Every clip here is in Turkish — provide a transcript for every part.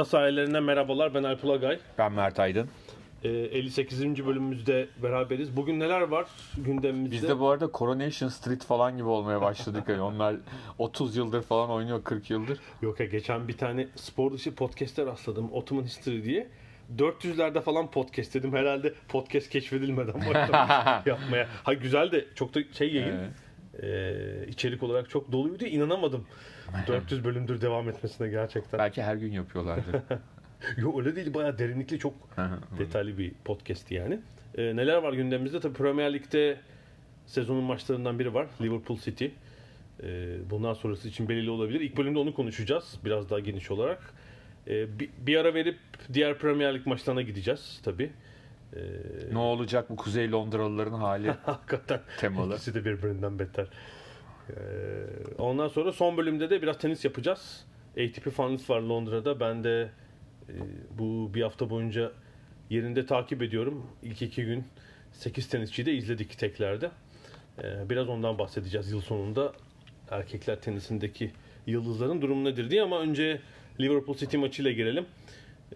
Ada sahillerinden merhabalar. Ben Alp Ulagay. Ben Mert Aydın. Ee, 58. bölümümüzde beraberiz. Bugün neler var gündemimizde? Biz de bu arada Coronation Street falan gibi olmaya başladık. Yani onlar 30 yıldır falan oynuyor, 40 yıldır. Yok ya geçen bir tane spor dışı podcast'e rastladım. Ottoman History diye. 400'lerde falan podcast dedim. Herhalde podcast keşfedilmeden başlamış yapmaya. Ha güzel de çok da şey yayın. Ee, içerik olarak çok doluydu. İnanamadım. 400 bölümdür devam etmesine gerçekten. Belki her gün yapıyorlardı. Yok öyle değil. Bayağı derinlikli çok detaylı bir podcast yani. Ee, neler var gündemimizde? Tabii Premier Lig'de sezonun maçlarından biri var. Liverpool City. Ee, bundan sonrası için belirli olabilir. İlk bölümde onu konuşacağız. Biraz daha geniş olarak. Ee, bir, bir ara verip diğer Premier Lig maçlarına gideceğiz tabii. Ee, ne olacak bu Kuzey Londralıların hali hakikaten temalı. ikisi de birbirinden beter. Ee, ondan sonra son bölümde de biraz tenis yapacağız. ATP Finals var Londra'da. Ben de e, bu bir hafta boyunca yerinde takip ediyorum. İlk iki gün 8 tenisçiyi de izledik teklerde. Ee, biraz ondan bahsedeceğiz yıl sonunda. Erkekler tenisindeki yıldızların durumu nedir diye ama önce Liverpool City maçıyla girelim.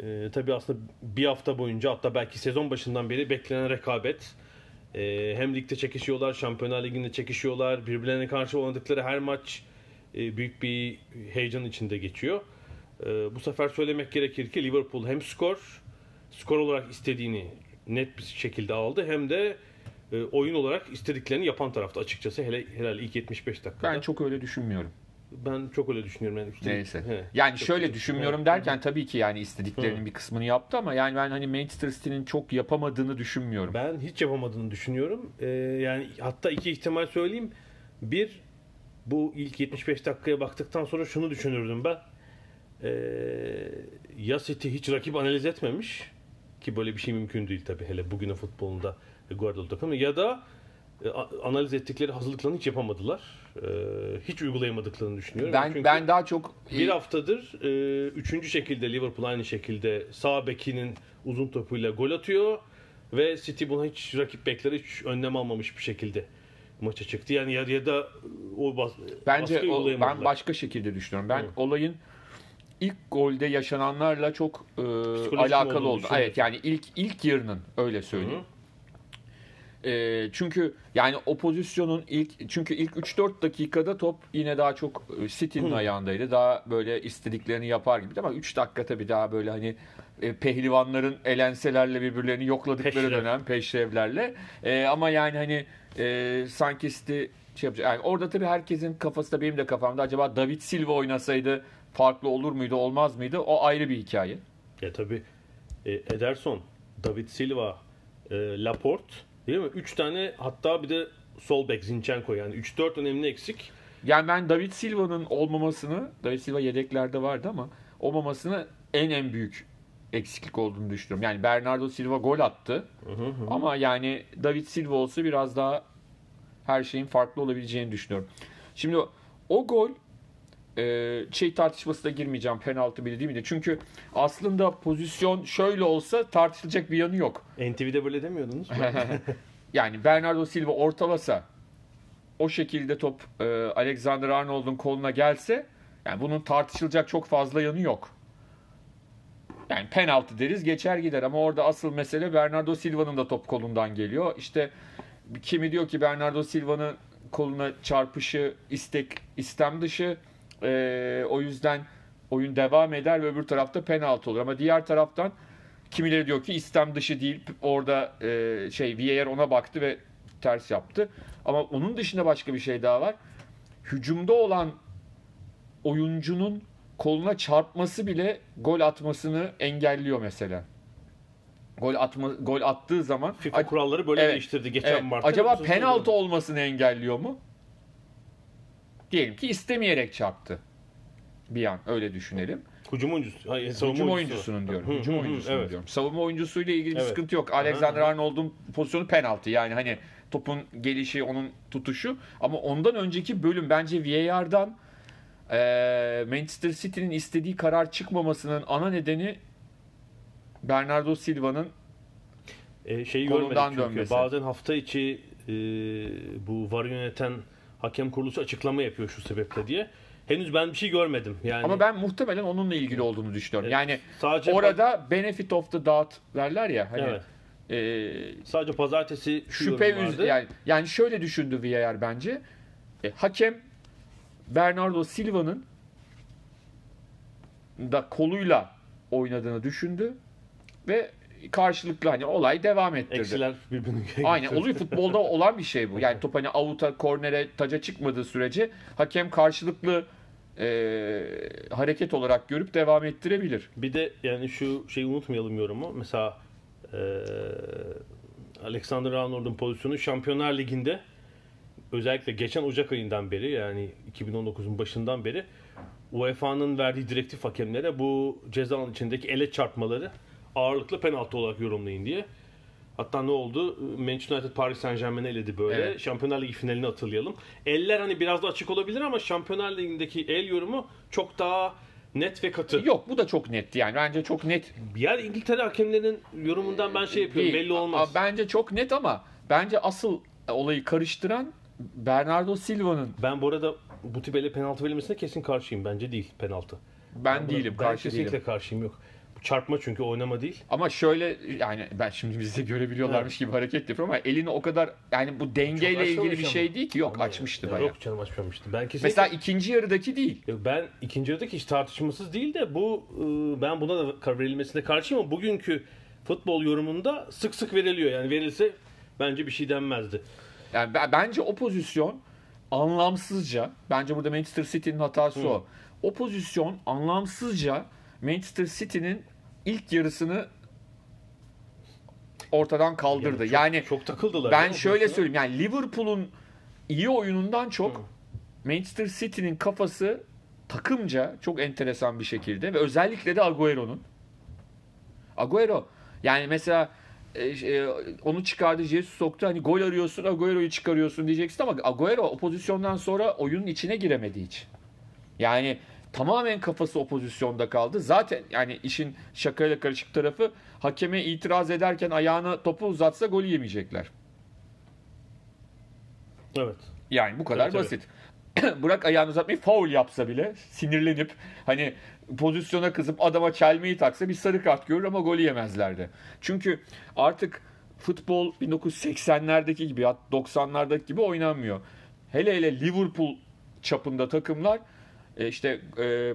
Ee, tabii aslında bir hafta boyunca hatta belki sezon başından beri beklenen rekabet. Ee, hem ligde çekişiyorlar, Şampiyonlar Ligi'nde çekişiyorlar. Birbirlerine karşı oynadıkları her maç e, büyük bir heyecan içinde geçiyor. Ee, bu sefer söylemek gerekir ki Liverpool hem skor, skor olarak istediğini net bir şekilde aldı hem de e, oyun olarak istediklerini yapan tarafta açıkçası hele herhalde ilk 75 dakikada. Ben çok öyle düşünmüyorum. Ben çok öyle düşünüyorum yani. Üstelik- Neyse. He. Yani şöyle düşünmüyorum He. derken tabii ki yani istediklerinin bir kısmını yaptı ama yani ben hani Manchester City'nin çok yapamadığını düşünmüyorum. Ben hiç yapamadığını düşünüyorum. Ee, yani hatta iki ihtimal söyleyeyim. Bir, bu ilk 75 dakikaya baktıktan sonra şunu düşünürdüm ben. Ee, ya City hiç rakip analiz etmemiş ki böyle bir şey mümkün değil tabii hele bugünün futbolunda Guardiola takımı ya da analiz ettikleri hazırlıklarını hiç yapamadılar. Ee, hiç uygulayamadıklarını düşünüyorum. Ben Çünkü ben daha çok bir haftadır e, üçüncü şekilde Liverpool aynı şekilde sağ bekinin uzun topuyla gol atıyor ve City buna hiç rakip bekleri hiç önlem almamış bir şekilde maça çıktı. Yani ya, ya da o bas, Bence o, ben başka şekilde düşünüyorum. Ben Hı. olayın ilk golde yaşananlarla çok e, alakalı oldu. Evet yani ilk ilk yarının öyle söyleyeyim. E, çünkü yani o pozisyonun ilk çünkü ilk 3-4 dakikada top yine daha çok e, City'nin ayağındaydı. Daha böyle istediklerini yapar gibi ama 3 dakika tabii daha böyle hani e, pehlivanların elenselerle birbirlerini yokladıkları Peşrev. dönem peşrevlerle. E, ama yani hani e, sanki City şey yapacak. Yani orada tabii herkesin kafasında benim de kafamda acaba David Silva oynasaydı farklı olur muydu olmaz mıydı? O ayrı bir hikaye. Ya tabii e, Ederson, David Silva, e, Laporte değil mi? Üç tane hatta bir de sol bek Zinchenko yani 3-4 önemli eksik. Yani ben David Silva'nın olmamasını, David Silva yedeklerde vardı ama olmamasını en en büyük eksiklik olduğunu düşünüyorum. Yani Bernardo Silva gol attı. Ama yani David Silva olsa biraz daha her şeyin farklı olabileceğini düşünüyorum. Şimdi o gol e, şey tartışmasına girmeyeceğim penaltı bile değil mi? Çünkü aslında pozisyon şöyle olsa tartışılacak bir yanı yok. NTV'de böyle demiyordunuz? Yani Bernardo Silva ortalasa o şekilde top e, Alexander Arnold'un koluna gelse yani bunun tartışılacak çok fazla yanı yok. Yani penaltı deriz geçer gider ama orada asıl mesele Bernardo Silva'nın da top kolundan geliyor. İşte kimi diyor ki Bernardo Silva'nın koluna çarpışı istek istem dışı. Ee, o yüzden oyun devam eder ve öbür tarafta penaltı olur. Ama diğer taraftan kimileri diyor ki istem dışı değil. Orada e, şey VAR ona baktı ve ters yaptı. Ama onun dışında başka bir şey daha var. Hücumda olan oyuncunun koluna çarpması bile gol atmasını engelliyor mesela. Gol atma gol attığı zaman FIFA kuralları böyle Evet, değiştirdi geçen evet. Mart'ta. Acaba penaltı olmasını engelliyor mu? Diyelim ki istemeyerek çarptı. Bir an öyle düşünelim. Hücum oyuncusu. Hayır, savunma Hücum oyuncusu. oyuncusunun diyorum. Hı, Hücum oyuncusunun evet. diyorum. Savunma oyuncusuyla ilgili bir Evet. sıkıntı yok. Alexander. Arnold'un pozisyonu penaltı. Yani hani topun gelişi, onun tutuşu. Ama ondan önceki bölüm bence VAR'dan eee Manchester City'nin istediği karar çıkmamasının ana nedeni Bernardo Silva'nın E, şeyi Kolundan görmedik çünkü. dönmesi. Bazen hafta içi e, bu VAR yöneten hakem kuruluşu açıklama yapıyor şu sebeple diye. Henüz ben bir şey görmedim. Yani ama ben muhtemelen onunla ilgili olduğunu düşünüyorum. Yani sadece orada benefit of the doubt derler ya hani Evet. eee, sadece pazartesi şu şüphe üz yani yani şöyle düşündü VAR bence. E, hakem Bernardo Silva'nın da koluyla oynadığını düşündü ve karşılıklı hani olay devam ettirdi. Eksiler birbirini Aynen oluyor futbolda olan bir şey bu. Yani top hani avuta, kornere, taca çıkmadığı sürece hakem karşılıklı e, hareket olarak görüp devam ettirebilir. Bir de yani şu şeyi unutmayalım yorumu. Mesela e, Alexander Arnold'un pozisyonu Şampiyonlar Ligi'nde özellikle geçen Ocak ayından beri yani 2019'un başından beri UEFA'nın verdiği direktif hakemlere bu ceza alanı içindeki ele çarpmaları ağırlıklı penaltı olarak yorumlayın diye. Hatta ne oldu? Manchester United Paris Saint Germain'i eledi böyle. Evet. Şampiyonlar Ligi finalini hatırlayalım. Eller hani biraz da açık olabilir ama Şampiyonlar Ligi'ndeki el yorumu çok daha net ve katı. Yok bu da çok netti yani bence çok net Yer İngiltere hakemlerinin yorumundan ben şey yapıyorum değil. belli olmaz. Bence çok net ama bence asıl olayı karıştıran Bernardo Silva'nın Ben bu arada bu tip ele penaltı verilmesine kesin karşıyım. Bence değil penaltı. ben değilim ben karşı kesinlikle değilim. karşıyım yok. Çarpma çünkü oynama değil. Ama şöyle yani ben şimdi bizi de görebiliyorlarmış gibi hareket yapıyorum ama elini o kadar yani bu dengeyle ilgili bir şey ama. değil ki yok Ama açmıştı ya, bayağı. Yok canım açmamıştı. Ben kesinlikle... Mesela ikinci yarıdaki değil. Yok, ben ikinci yarıdaki hiç tartışmasız değil de bu e, ben buna da karar verilmesine karşıyım ama bugünkü futbol yorumunda sık sık veriliyor. Yani verilse bence bir şey denmezdi. Yani ben- bence o pozisyon anlamsızca bence burada Manchester City'nin hatası o. O pozisyon anlamsızca Manchester City'nin ilk yarısını ortadan kaldırdı. çok, Yani, çok takıldılar. ben şöyle söyleyeyim yani Liverpool'un iyi oyunundan çok Manchester City'nin kafası takımca çok enteresan bir şekilde ve özellikle de Agüero'nun. Agüero yani mesela e, e, onu çıkardı Jesus soktu hani gol arıyorsun Agüero'yu çıkarıyorsun diyeceksin ama Agüero o pozisyondan sonra oyunun içine giremedi hiç. Yani tamamen kafası o pozisyonda kaldı. Zaten yani işin şakayla karışık tarafı hakeme itiraz ederken ayağına topu uzatsa gol yemeyecekler. Evet. Yani bu kadar tabii. basit. Bırak ayağını uzatmayı faul yapsa bile sinirlenip hani pozisyona kızıp adama çelmeyi taksa bir sarı kart görür ama golü yemezlerdi. Çünkü artık futbol 1980'lerdeki gibi 90'lardaki gibi oynanmıyor. Hele hele Liverpool çapında takımlar e, işte e,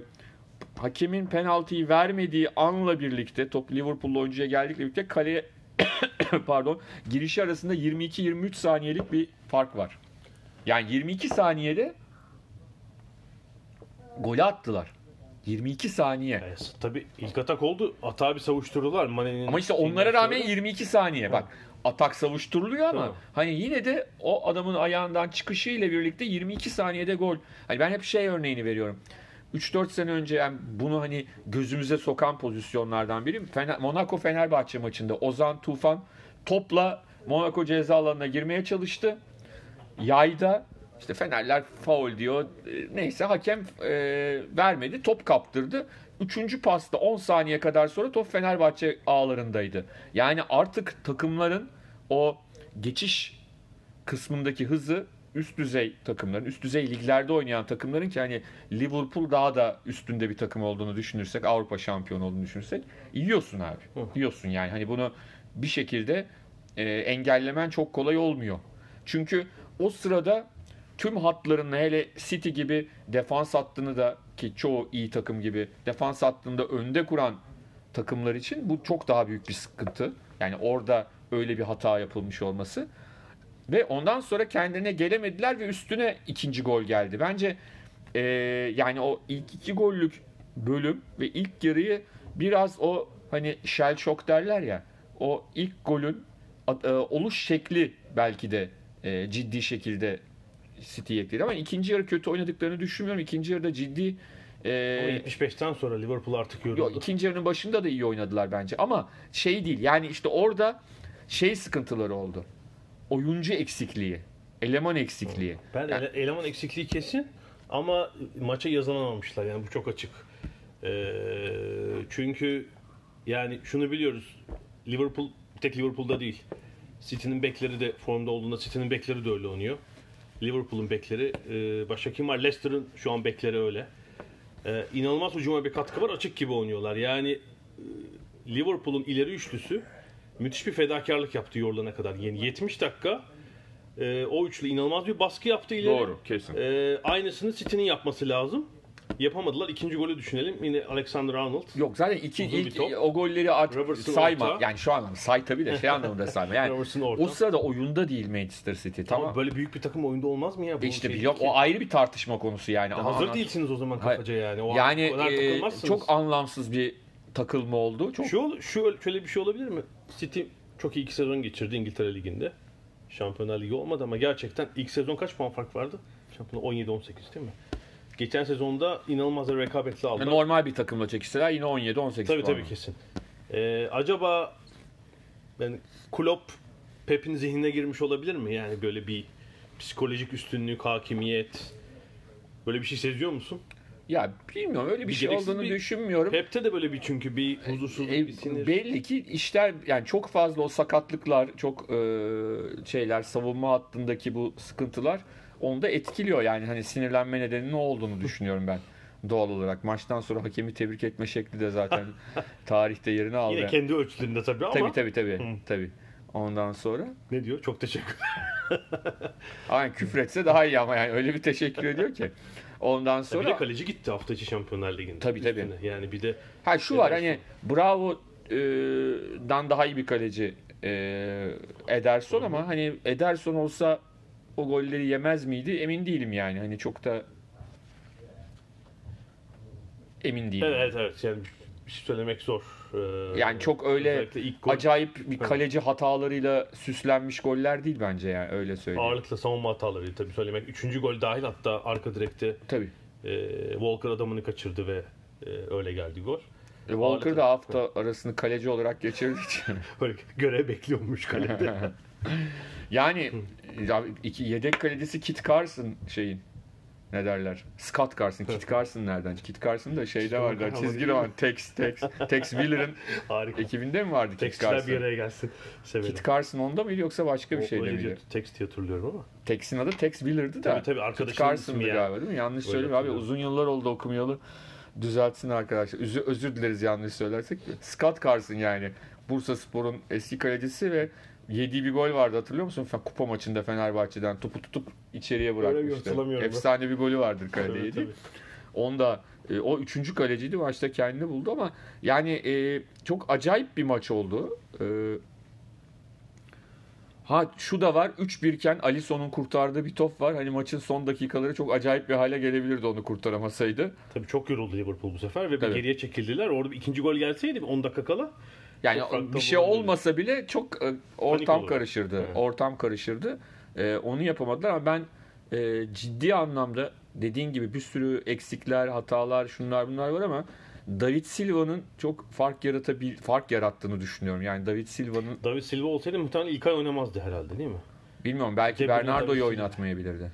hakemin penaltıyı vermediği anla birlikte top Liverpool'lu oyuncuya geldikle birlikte kaleye pardon girişi arasında 22-23 saniyelik bir fark var. Yani 22 saniyede golü attılar. 22 saniye. Yani, tabii ilk atak oldu. Atağı bir savuşturdular. Mane'nin Ama işte onlara rağmen sonra. 22 saniye. Bak atak savuşturuluyor ama Tamam. hani yine de o adamın ayağından çıkışı ile birlikte 22 saniyede gol. Hani ben hep şey örneğini veriyorum. 3-4 sene önce yani bunu hani gözümüze sokan pozisyonlardan biri Fener, Monaco Fenerbahçe maçında Ozan Tufan topla Monaco ceza alanına girmeye çalıştı. Yayda işte Fenerler faul diyor. E, Neyse hakem e, vermedi. Top kaptırdı. Üçüncü pasta 10 saniye kadar sonra top Fenerbahçe ağlarındaydı. Yani artık takımların o geçiş kısmındaki hızı üst düzey takımların, üst düzey liglerde oynayan takımların ki hani Liverpool daha da üstünde bir takım olduğunu düşünürsek, Avrupa şampiyonu olduğunu düşünürsek yiyorsun abi. Yiyorsun yani. Hani bunu bir şekilde e, engellemen çok kolay olmuyor. Çünkü o sırada tüm hatlarını hele City gibi defans hattını da ki çoğu iyi takım gibi defans hattında önde kuran takımlar için bu çok daha büyük bir sıkıntı. Yani orada öyle bir hata yapılmış olması. Ve ondan sonra kendine gelemediler ve üstüne ikinci gol geldi. Bence e, yani o ilk iki gollük bölüm ve ilk yarıyı biraz o hani shell shock derler ya o ilk golün e, oluş şekli belki de e, ciddi şekilde City'ye ekledi. Ama ikinci yarı kötü oynadıklarını düşünmüyorum. İkinci yarıda ciddi e, Ama 75'ten sonra Liverpool artık yoruldu. Yok ikinci yarının başında da iyi oynadılar bence ama şey değil yani işte orada şey sıkıntıları oldu. Oyuncu eksikliği, eleman eksikliği. Ben Yani- ele- eleman eksikliği kesin ama maça yazılamamışlar yani bu çok açık. Ee, çünkü yani şunu biliyoruz. Liverpool tek Liverpool'da değil. City'nin bekleri de formda olduğunda City'nin bekleri de öyle oynuyor. Liverpool'un bekleri e, başka kim var? Leicester'ın şu an bekleri öyle. Ee, inanılmaz hücuma bir katkı var. Açık gibi oynuyorlar. Yani e, Liverpool'un ileri üçlüsü müthiş bir fedakarlık yaptı yorulana kadar. Yani 70 dakika e, o üçlü inanılmaz bir baskı yaptı ileri. Doğru, kesin. E, aynısını City'nin yapması lazım. Yapamadılar. İkinci golü düşünelim. Yine Alexander Arnold. Yok zaten iki Uzun bir ilk o golleri artık Robertson sayma. orta. Yani şu anlamda say tabii de şey anlamında sayma. Yani o sırada oyunda değil Manchester City tamam. Ama böyle büyük bir takım oyunda olmaz mı ya? Bu işte şey biliyorum değil ki. o ayrı bir tartışma konusu yani. Ama Hazır değilsiniz o zaman Hayır. kafaca yani. O Yani kadar e, çok anlamsız bir takılma oldu. Çok Şu, şu şöyle bir şey olabilir mi? City çok iyi iki sezon geçirdi İngiltere Ligi'nde. Şampiyonlar Ligi olmadı ama gerçekten ilk sezon kaç puan fark vardı? Şampiyonlar 17-18 değil mi? Geçen sezonda inanılmaz bir rekabetli aldı. normal bir takımla çekişseler yine 17 18 Tabii tabii kesin. Ee, acaba yani Klopp Pep'in zihnine girmiş olabilir mi? Yani böyle bir psikolojik üstünlük, hakimiyet böyle bir şey seziyor musun? Ya bilmiyorum öyle bir, Bir şey olduğunu bir- düşünmüyorum. Pep'te de böyle bir çünkü bir huzursuzluk, E, bir sinir. belli ki işler yani çok fazla o sakatlıklar, çok e, şeyler savunma hattındaki bu sıkıntılar onu da etkiliyor. Yani hani sinirlenme nedeni ne olduğunu düşünüyorum ben doğal olarak. Maçtan sonra hakemi tebrik etme şekli de zaten tarihte yerini aldı. Yine kendi ölçülerinde tabii ama Tabii tabii tabii. tabii. Ondan sonra ne diyor? Çok teşekkür Aynen küfretse daha iyi ama yani öyle bir teşekkür ediyor ki. Ondan Bir de sonra kaleci gitti hafta içi Şampiyonlar Ligi'nde. Tabii, tabii. Üstüne. Yani bir de ha şu var hani Bravo'dan daha iyi bir kaleci e, Ederson ama hani Ederson olsa o golleri yemez miydi emin değilim yani. Hani çok da emin değilim. evet evet, yani bir şey söylemek zor. Ee, Yani çok öyle ilk gol acayip bir kaleci hatalarıyla süslenmiş goller değil bence yani öyle söyleyeyim. ağırlıkla savunma hataları tabii söylemek. Üçüncü gol dahil hatta arka direkte Tabii. e, Walker adamını kaçırdı ve e, öyle geldi gol. E, Walker da hafta arasını kaleci olarak geçirdiği için. Böyle görev bekliyormuş kalede. Yani ya iki yedek kalecisi Kit Carson şeyin ne derler? Scott Carson. Kit Carson nereden? Kit Carson da şeyde vardı. Ama Çizgi roman. Tex Tex. Tex Harika. ekibinde mi vardı Kit Tekstler bir Carson? araya gelsin. Severim. Kit Carson onda mıydı yoksa başka bir O- şeyde miydi? Text diye hatırlıyorum ama. Tex'in adı Tex Wheeler'dı da. Tabii, tabii, Kit arkadaşının Carson'dı ismi ya. galiba değil mi? Yanlış Öyle söyleyeyim abi. Uzun yıllar oldu okumayalı. Düzeltsin arkadaşlar. Özür, özür dileriz yanlış söylersek. Scott Carson yani. Bursa Spor'un eski kalecisi ve yediği bir gol vardı hatırlıyor musun? Kupa maçında Fenerbahçe'den topu tutup içeriye bırakmıştı. ben. Efsane bir golü vardır kalede tabii. Onda e, o üçüncü kaleciydi maçta kendini buldu ama yani e, çok acayip bir maç oldu. E, ha şu da var 3-1 iken Alisson'un kurtardığı bir top var. Hani maçın son dakikaları çok acayip bir hale gelebilirdi onu kurtaramasaydı. Tabii çok yoruldu Liverpool bu sefer ve bir Tabii. geriye çekildiler. Orada bir ikinci gol gelseydi 10 dakika kala Yani bir şey olmasa bile çok e, ortam karışırdı. Evet. Ortam karışırdı. E, onu yapamadılar ama ben e, ciddi anlamda dediğin gibi bir sürü eksikler, hatalar, şunlar bunlar var ama David Silva'nın çok fark yaratabil fark yarattığını düşünüyorum. Yani David Silva'nın David Silva olsaydı muhtemelen İlkay oynamazdı herhalde değil mi? bilmiyorum belki De Bruyne, Bernardo'yu oynatmayabilirdi.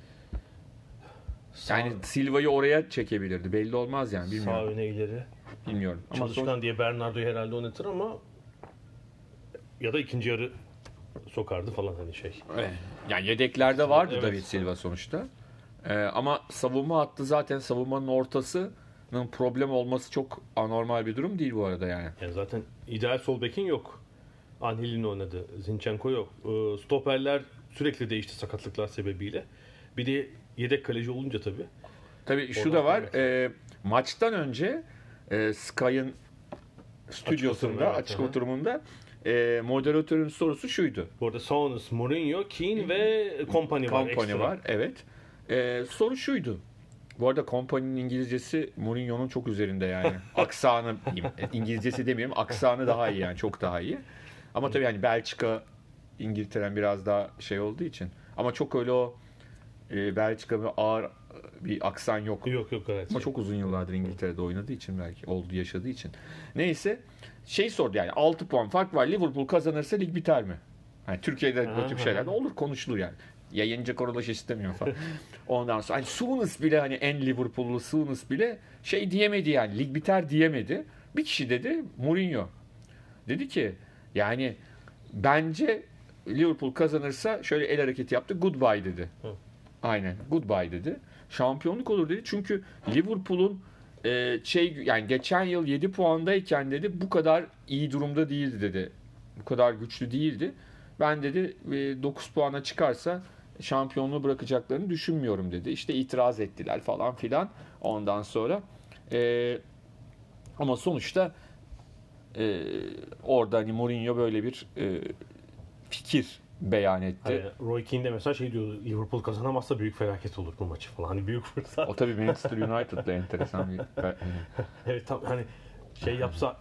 Sağ, Yani Silva'yı oraya çekebilirdi. Belli olmaz yani sağ bilmiyorum. öne ileri. Bilmiyorum. Ama Çalışkan son- diye Bernardo'yu herhalde oynatır ama ya da ikinci yarı sokardı falan hani şey. Evet. Yani yedeklerde vardı Evet. David Silva sonuçta. Ee, ama savunma hattı zaten savunmanın ortasının problem olması çok anormal bir durum değil bu arada yani. Yani zaten ideal sol bekin yok. Angelin oynadı. Zinchenko yok. Ee, Stoperler sürekli değişti sakatlıklar sebebiyle. Bir de yedek kaleci olunca tabii. Tabii şu da var. e, maçtan önce e, Sky'ın stüdyosunda, oturum, evet, açık oturumunda e, moderatörün sorusu şuydu. Bu arada Saunus, Mourinho, Keane ve Company var. Kompany var, evet. E, soru şuydu. Bu arada Kompany'nin İngilizcesi Mourinho'nun çok üzerinde yani. Aksanı. E, İngilizcesi demiyorum. Aksanı daha iyi yani. Çok daha iyi. Ama tabii yani Belçika İngiltere'nin biraz daha şey olduğu için. Ama çok öyle o e, Belçika bir ağır bir aksan yok. Yok yok gayet. Ama çok uzun yıllardır İngiltere'de oynadığı için belki oldu yaşadığı için. Neyse şey sordu yani 6 puan fark var Liverpool kazanırsa lig biter mi? Yani Türkiye'de bu tip şeyler olur konuşulur yani. Yayıncı korulaş istemiyor falan. Ondan sonra hani Souness bile hani en Liverpool'lu Souness bile şey diyemedi yani lig biter diyemedi. Bir kişi dedi Mourinho. Dedi ki yani bence Liverpool kazanırsa şöyle el hareketi yaptı. Goodbye dedi. Hı. Aynen. Goodbye dedi. Şampiyonluk olur dedi. Çünkü Liverpool'un e, şey yani geçen yıl 7 puandayken dedi bu kadar iyi durumda değildi dedi. Bu kadar güçlü değildi. Ben dedi e, 9 puana çıkarsa şampiyonluğu bırakacaklarını düşünmüyorum dedi. İşte itiraz ettiler falan filan ondan sonra. E, ama sonuçta e, orada hani Mourinho böyle bir e, fikir beyan etti. Hani Roy Keane de mesela şey diyor Liverpool kazanamazsa büyük felaket olur bu maçı falan. Hani büyük fırsat. O tabii Manchester United'la enteresan bir evet tam hani şey yapsa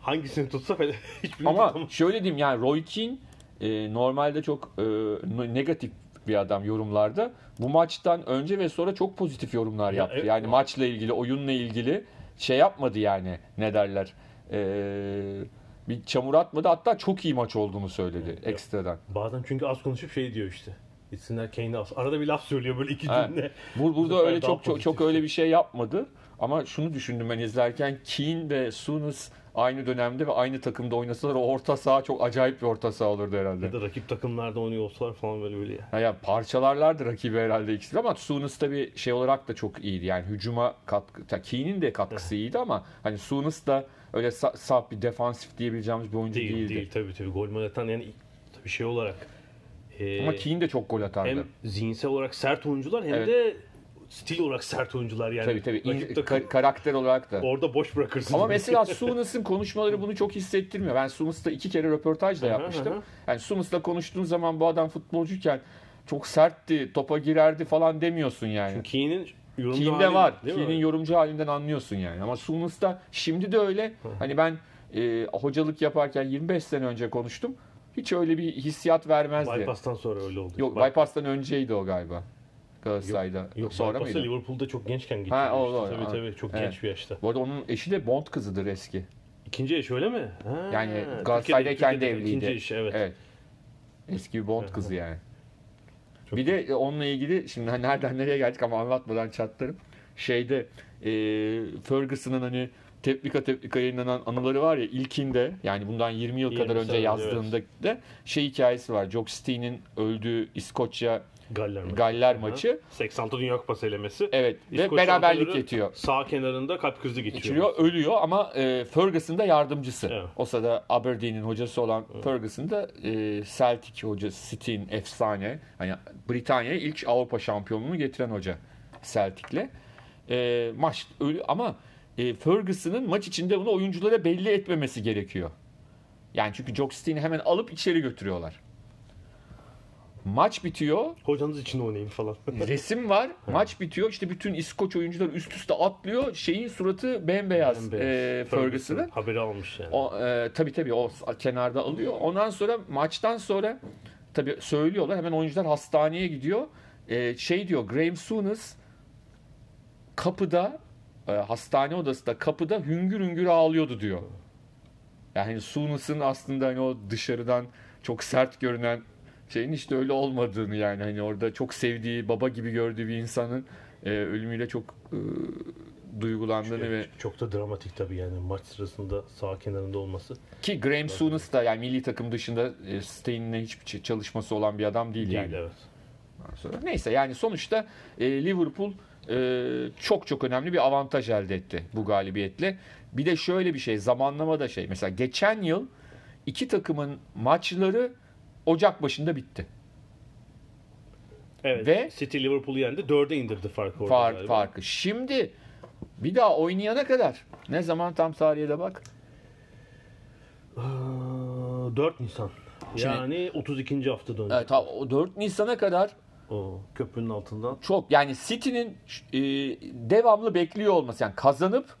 hangisini tutsa hiçbirini Ama tutamaz. şöyle diyeyim yani Roy Keane e, normalde çok e, negatif bir adam yorumlarda. Bu maçtan önce ve sonra çok pozitif yorumlar Ya, yaptı. evet. yani maçla ilgili, oyunla ilgili şey yapmadı yani. Ne derler? E, bir çamur atmadı. Hatta çok iyi maç olduğunu söyledi ekstradan. Bazen çünkü az konuşup şey diyor işte. Gitsinler Kane'e az. Arada bir laf söylüyor böyle iki Evet. cümle. Bu, burada öyle çok çok çok öyle bir şey yapmadı. Ama şunu düşündüm ben izlerken Keane ve Souness aynı dönemde ve aynı takımda oynasalar o orta saha çok acayip bir orta saha olurdu herhalde. Ya da rakip takımlarda oynuyor olsalar falan böyle böyle ya. Ha ya parçalarlardı rakibi herhalde ikisi ama Souness tabii şey olarak da çok iyiydi. Yani hücuma katkı, Keane'in de katkısı iyiydi ama hani Souness da öyle sa- saf bir defansif diyebileceğimiz bir oyuncu Değil değildi. değil tabii tabii. Gol atan yani tabii şey olarak. e, Ama Keane de çok gol atardı. hem zihinsel olarak sert oyuncular hem Evet. de stil olarak sert oyuncular yani. tabii tabii. İn- ka- karakter olarak da. orada boş bırakırsın. Ama mesela Souness'ın konuşmaları bunu çok hissettirmiyor. Ben Souness'la iki kere röportaj da yapmıştım. Yani Souness'la konuştuğun zaman bu adam futbolcuyken çok sertti, topa girerdi falan demiyorsun yani. Çünkü Keane'in yorumcu Keane'de hali, var. Keane'in yorumcu halinden anlıyorsun yani. Ama Souness'ta şimdi de öyle. Hani ben e, hocalık yaparken 25 sene önce konuştum. Hiç öyle bir hissiyat vermezdi. Bypass'tan sonra öyle oldu. Yok By- Bypass'tan önceydi o galiba. Galatasaray'da. Yok, Sonra Bypass'ta mıydı? Liverpool'da çok gençken gitti. Ha, o işte. doğru. Tabii tabii çok Evet. genç bir yaşta. Bu arada onun eşi de Bond kızıdır eski. İkinci eş öyle mi? Ha, Yani Galatasaray'dayken de evliydi. İkinci eş evet. Evet. Eski bir Bond kızı yani. Çok bir de onunla ilgili şimdi hani nereden nereye geldik ama anlatmadan çatlarım. Şeyde e, Ferguson'ın hani teplika teplika yayınlanan anıları var ya ilkinde yani bundan 20 yıl 20 kadar önce sene önce, yazdığında da şey hikayesi var. Jock Stein'in öldüğü İskoçya Galler maçı. Galler maçı. 80. Dünya Kupası elemesi. Evet ve İskoç beraberlik antrenörü yetiyor. Sağ kenarında kalp krizi geçiriyor. Geçiriyor, ölüyor ama e, Ferguson da yardımcısı. Evet. O sırada Aberdeen'in hocası olan Ferguson da e, Celtic hocası, City'nin efsane. Hani Britanya'ya ilk Avrupa şampiyonluğunu getiren hoca Celtic'le. E, maç ölü ama e, Ferguson'ın maç içinde bunu oyunculara belli etmemesi gerekiyor. Yani çünkü Jock Stein'i hemen alıp içeri götürüyorlar. Maç bitiyor. Hocanız için oynayayım falan. Resim var. Maç bitiyor. İşte bütün İskoç oyuncular üst üste atlıyor. Şeyin suratı bembeyaz. E, Ferguson'ın. Haberi almış yani. O e, tabii tabii o kenarda alıyor. Ondan sonra maçtan sonra tabii söylüyorlar. Hemen oyuncular hastaneye gidiyor. E, şey diyor Graham Souness kapıda e, hastane odasında kapıda hüngür hüngür ağlıyordu diyor. Yani Souness'ın aslında hani o dışarıdan çok sert görünen şeyin işte öyle olmadığını yani hani orada çok sevdiği baba gibi gördüğü bir insanın e, ölümüyle çok e, duygulandığını ve Çok da dramatik tabii yani maç sırasında sağ kenarında olması. Ki Graham Souness da yani milli takım dışında e, Stein'le hiçbir çalışması olan bir adam değil, Değil yani. evet. Sonra. Neyse yani sonuçta e, Liverpool e, çok çok önemli bir avantaj elde etti bu galibiyetle. Bir de şöyle bir şey zamanlama da şey mesela geçen yıl iki takımın maçları Ocak başında bitti. Evet. Ve City Liverpool'u yendi. 4'e indirdi farkı orada fark, galiba. farkı. Şimdi bir daha oynayana kadar ne zaman tam tarihe de bak. Aa, 4 Nisan. Şimdi- yani 32. hafta döndü. Evet, ha, o 4 Nisan'a kadar O köprünün altından. çok yani City'nin e, devamlı bekliyor olması yani kazanıp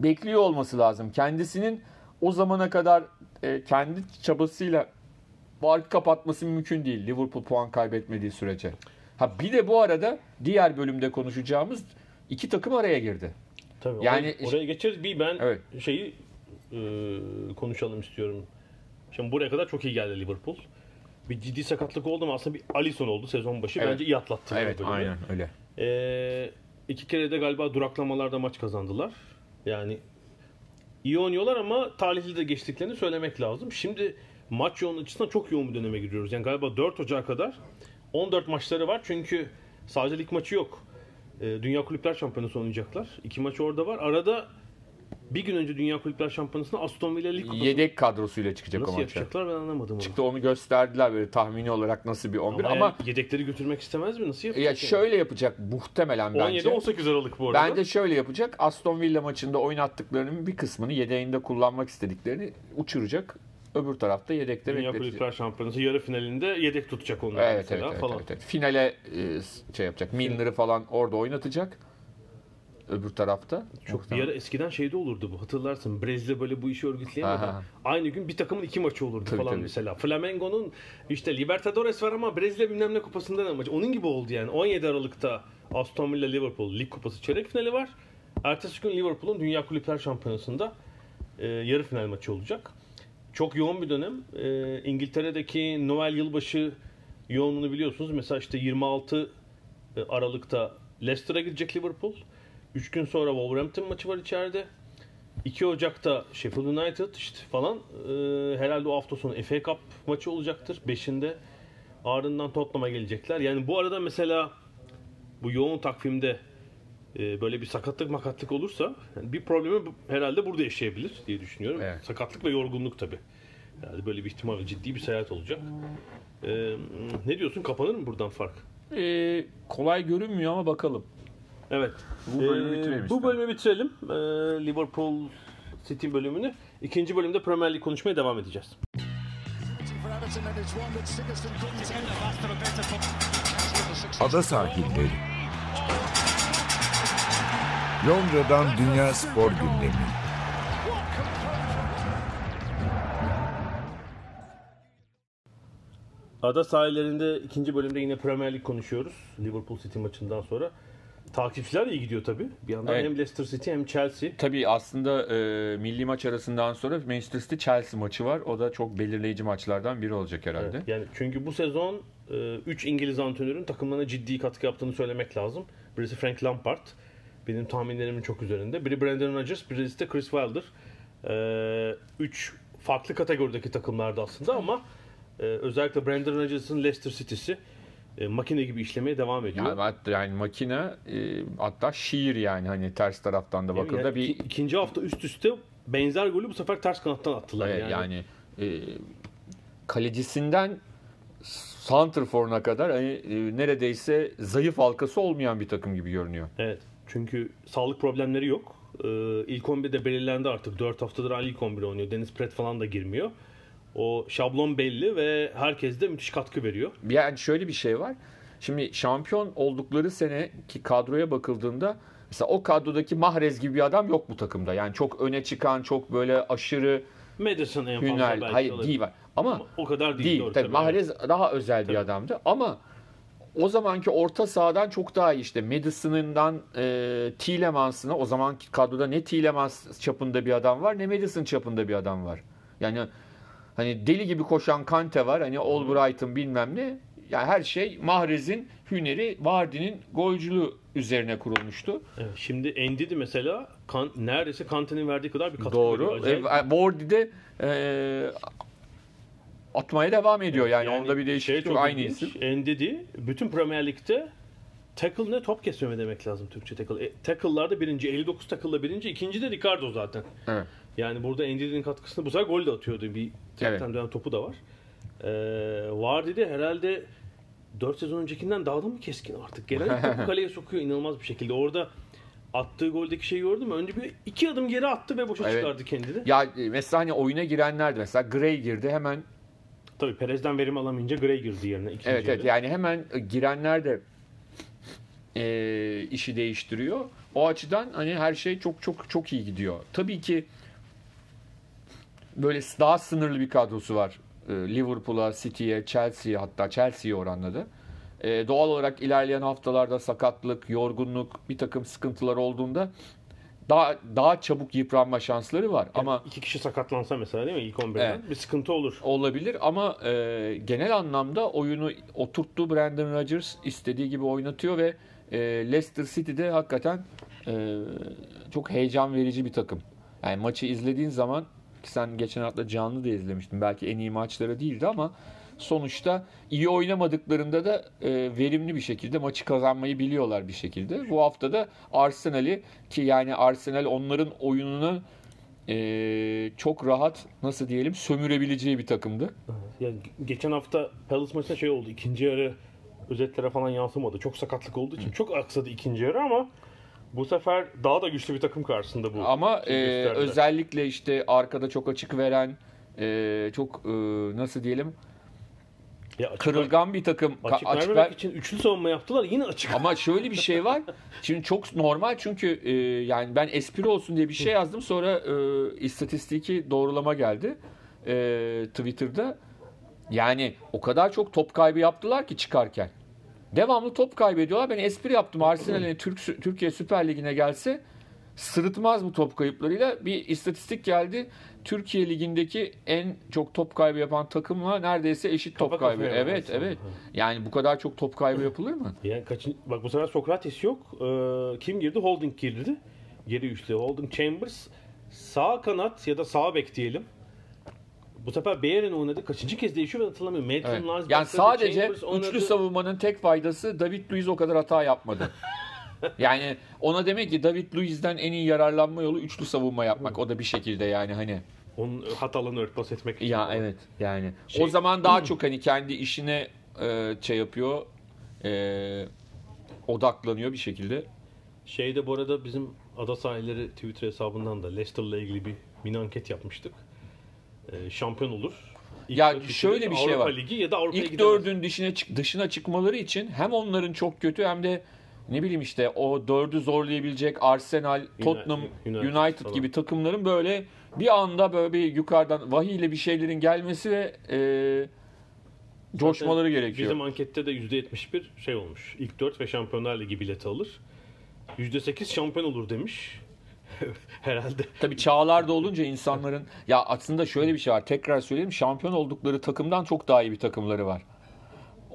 bekliyor olması lazım. Kendisinin o zamana kadar e, kendi çabasıyla farkı kapatması mümkün değil Liverpool puan kaybetmediği sürece. Ha bir de bu arada diğer bölümde konuşacağımız iki takım araya girdi. Tabii Yani- oraya, oraya geçeriz. Bir ben Evet. şeyi e, konuşalım istiyorum. Şimdi buraya kadar çok iyi geldi Liverpool. Bir ciddi sakatlık oldu mu aslında bir Alisson oldu sezon başı. Evet. Bence iyi atlattı. Evet bölümü. aynen öyle. Ee, iki kere de galiba duraklamalarda maç kazandılar. Yani iyi oynuyorlar ama talihli de geçtiklerini söylemek lazım. Şimdi maç yoğun açısından çok yoğun bir döneme giriyoruz. Yani galiba 4 Ocak'a kadar 14 maçları var. Çünkü sadece lig maçı yok. Ee, Dünya Kulüpler Şampiyonası oynayacaklar. İki maç orada var. Arada bir gün önce Dünya Kulüpler Şampiyonası'na Aston Villa Lig Kupası Yedek kadrosuyla çıkacak nasıl o maça. yapacaklar ben anlamadım onu. Çıktı onu gösterdiler böyle tahmini olarak nasıl bir 11 Ama, ama, eğer yedekleri götürmek istemez mi? Nasıl yapacak? ya yani? şöyle yapacak muhtemelen bence. 17-18 Aralık bu arada. Bence şöyle yapacak. Aston Villa maçında oynattıklarının bir kısmını yedeğinde kullanmak istediklerini uçuracak. Öbür tarafta yedekte Dünya bekletecek. Kulüpler Şampiyonası yarı finalinde yedek tutacak onları Evet evet, mesela evet, falan. evet, evet. Finale e, şey yapacak. Milner'ı falan orada oynatacak. Öbür tarafta. Çok bir ara eskiden şeyde olurdu bu. Hatırlarsın Brezilya böyle bu işi örgütleyemedi. Aynı gün bir takımın iki maçı olurdu Tabii, falan tabii. mesela. Flamengo'nun işte Libertadores var ama Brezilya bilmem ne kupasında ne maçı. Onun gibi oldu yani. 17 Aralık'ta Aston Villa Liverpool Lig Kupası çeyrek finali var. Ertesi gün Liverpool'un Dünya Kulüpler Şampiyonası'nda e, yarı final maçı olacak. Çok yoğun bir dönem. E, İngiltere'deki Noel yılbaşı yoğunluğunu biliyorsunuz. Mesela işte 26 Aralık'ta Leicester'a gidecek Liverpool. 3 gün sonra Wolverhampton maçı var içeride. 2 Ocak'ta Sheffield United işte falan. Ee, herhalde o hafta sonu FA Cup maçı olacaktır. 5'inde. Ardından Tottenham'a gelecekler. Yani bu arada mesela bu yoğun takvimde e, böyle bir sakatlık makatlık olursa yani bir problemi herhalde burada yaşayabilir diye düşünüyorum. Evet. Sakatlık ve yorgunluk tabi. Yani böyle bir ihtimal ciddi bir seyahat olacak. Ee, ne diyorsun kapanır mı buradan fark? E, kolay görünmüyor ama bakalım. Evet. Bu bölümü Ee, bitirelim Bu bölümü bitirelim. Ee, Liverpool City bölümünü. İkinci bölümde Premier Lig konuşmaya devam edeceğiz. Ada sahilleri. Londra'dan Dünya Spor Gündemi. Ada sahillerinde ikinci bölümde yine Premier Lig konuşuyoruz. Liverpool City maçından sonra. Takipçiler iyi gidiyor tabii. Bir yandan Evet. hem Leicester City hem Chelsea. Tabii aslında e, milli maç arasından sonra Manchester City Chelsea maçı var. O da çok belirleyici maçlardan biri olacak herhalde. Evet, yani çünkü bu sezon 3 İngiliz antrenörün takımlarına ciddi katkı yaptığını söylemek lazım. Birisi Frank Lampard. Benim tahminlerimin çok üzerinde. Biri Brendan Rodgers, birisi de Chris Wilder. 3 farklı kategorideki takımlarda aslında ama e, özellikle Brendan Rodgers'ın Leicester City'si e, makine gibi işlemeye devam ediyor. Yani, hatta yani makine e, hatta şiir yani hani ters taraftan da bakıldığında Yani bir iki- ikinci hafta üst üste benzer golü bu sefer ters kanattan attılar. Evet, yani. yani, e, kalecisinden santrforuna kadar hani, e, neredeyse zayıf halkası olmayan bir takım gibi görünüyor. Evet. Çünkü sağlık problemleri yok. Ee, ilk 11'de belirlendi artık. 4 haftadır aynı ilk 11 oynuyor. Deniz Pret falan da girmiyor. O şablon belli ve herkes de müthiş katkı veriyor. Yani şöyle bir şey var. Şimdi şampiyon oldukları seneki kadroya bakıldığında mesela o kadrodaki Mahrez gibi bir adam yok bu takımda. Yani çok öne çıkan, çok böyle aşırı Madison en fazla belki hayır olabilir. değil var. Ama, Ama o kadar değil. değil. Tabii tabii. Mahrez daha özel bir adamdı ama o zamanki orta sahadan çok daha iyi işte Madison'ından e, Tielemans'ına o zamanki kadroda ne Tielemans çapında bir adam var ne Madison çapında bir adam var. Yani hani deli gibi koşan Kante var hani Albright'ın bilmem ne. Yani her şey Mahrez'in hüneri, Vardy'nin golcülüğü üzerine kurulmuştu. Evet, şimdi Ndidi mesela kan, neredeyse Kante'nin verdiği kadar bir katkı Doğru. veriyor. E, Vardy de e, atmaya devam ediyor yani, Yani onda bir şey değişiklik çok yok. Aynı isim. Ndidi bütün Premier Lig'de tackle ne top kesmeme demek lazım Türkçe tackle. E, tackle'larda birinci 59 tackle'la birinci ikinci de Ricardo zaten. Evet. Yani burada Ndidi'nin katkısını bu sefer gol de atıyordu. Bir Evet. dönen topu da var. Ee, Vardy de herhalde 4 sezon öncekinden daha da mı keskin artık? Gelen topu kaleye sokuyor inanılmaz bir şekilde. Orada attığı goldeki şeyi gördün mü? Önce bir iki adım geri attı ve boşa Evet. çıkardı kendini. Ya e, mesela hani oyuna girenlerdi mesela Gray girdi hemen Tabii Perez'den verim alamayınca Gray girdi yerine. ikinci evet evet yani hemen e, girenler de e, işi değiştiriyor. O açıdan hani her şey çok çok çok iyi gidiyor. Tabii ki böyle daha sınırlı bir kadrosu var. E, Liverpool'a, City'ye, Chelsea'ye hatta Chelsea'ye oranladı. E, doğal olarak ilerleyen haftalarda sakatlık, yorgunluk, bir takım sıkıntılar olduğunda daha daha çabuk yıpranma şansları var. Ama iki kişi sakatlansa mesela değil mi ilk 11'den Evet. bir sıkıntı olur. olabilir ama e, genel anlamda oyunu oturttu Brandon Rodgers istediği gibi oynatıyor ve e, Leicester City'de hakikaten e, çok heyecan verici bir takım. Yani maçı izlediğin zaman ki sen geçen hafta canlı da izlemiştin. Belki en iyi maçları değildi ama sonuçta iyi oynamadıklarında da e, verimli bir şekilde maçı kazanmayı biliyorlar bir şekilde. Bu hafta da Arsenal'i ki yani Arsenal onların oyununu e, çok rahat nasıl diyelim sömürebileceği bir takımdı. Yani ge- geçen hafta Palace maçında şey oldu. ikinci yarı özetlere falan yansımadı. Çok sakatlık olduğu için çok aksadı ikinci yarı ama bu sefer daha da güçlü bir takım karşısında bu. Ama şeyi e, özellikle işte arkada çok açık veren e, çok e, nasıl diyelim Ya açık, kırılgan bir takım açık, açık vermemek ver- için üçlü savunma yaptılar. Yine açık. Ama şöyle bir şey var. Şimdi çok normal çünkü e, yani ben espri olsun diye bir şey yazdım. Sonra e, istatistiki doğrulama geldi e, Twitter'da. Yani o kadar çok top kaybı yaptılar ki çıkarken. Devamlı top kaybediyorlar. Ben espri yaptım. Arsenal'in Türk, Türkiye Süper Ligi'ne gelse sırıtmaz bu top kayıplarıyla. Bir istatistik geldi. Türkiye Ligi'ndeki en çok top kaybı yapan takımla neredeyse eşit top Kafa kaybı. kafaya Evet, aslında. evet. Yani bu kadar çok top kaybı yapılır mı? Yani kaçın, bak bu sefer Sokrates yok. Ee, kim girdi? Holding girdi. Geri üçlü. Holding Chambers sağ kanat ya da sağ bek diyelim. Bu sefer Bayern oynadı. Kaçıncı kez değişiyor ben hatırlamıyorum. Maitland Evet. Niles Yani sadece Chambers oynadı. üçlü savunmanın tek faydası David Luiz o kadar hata yapmadı. yani ona demek ki David Luiz'den en iyi yararlanma yolu üçlü savunma yapmak. O da bir şekilde yani hani. Onun hatalarını örtbas etmek için. Ya evet yani. Şey- o zaman daha çok hani kendi işine e, şey yapıyor. e, odaklanıyor bir şekilde. Şeyde bu arada bizim Ada Sahilleri Twitter hesabından da Leicester'la ilgili bir mini anket yapmıştık. Ee, şampiyon olur. İlk Ya şöyle bir şey Avrupa var. Ligi ya da Avrupa'ya İlk dördün dışına, çık- dışına çıkmaları için hem onların çok kötü hem de ne bileyim işte o dördü zorlayabilecek Arsenal, Tottenham, United United, gibi takımların böyle bir anda böyle bir yukarıdan vahiyle bir şeylerin gelmesi ve e, coşmaları gerekiyor. Bizim ankette de %71 şey olmuş. İlk 4 ve Şampiyonlar Ligi bileti alır. %8 şampiyon olur demiş. Herhalde. Tabii çağlarda olunca insanların ya aslında şöyle bir şey var. Tekrar söyleyeyim şampiyon oldukları takımdan çok daha iyi bir takımları var.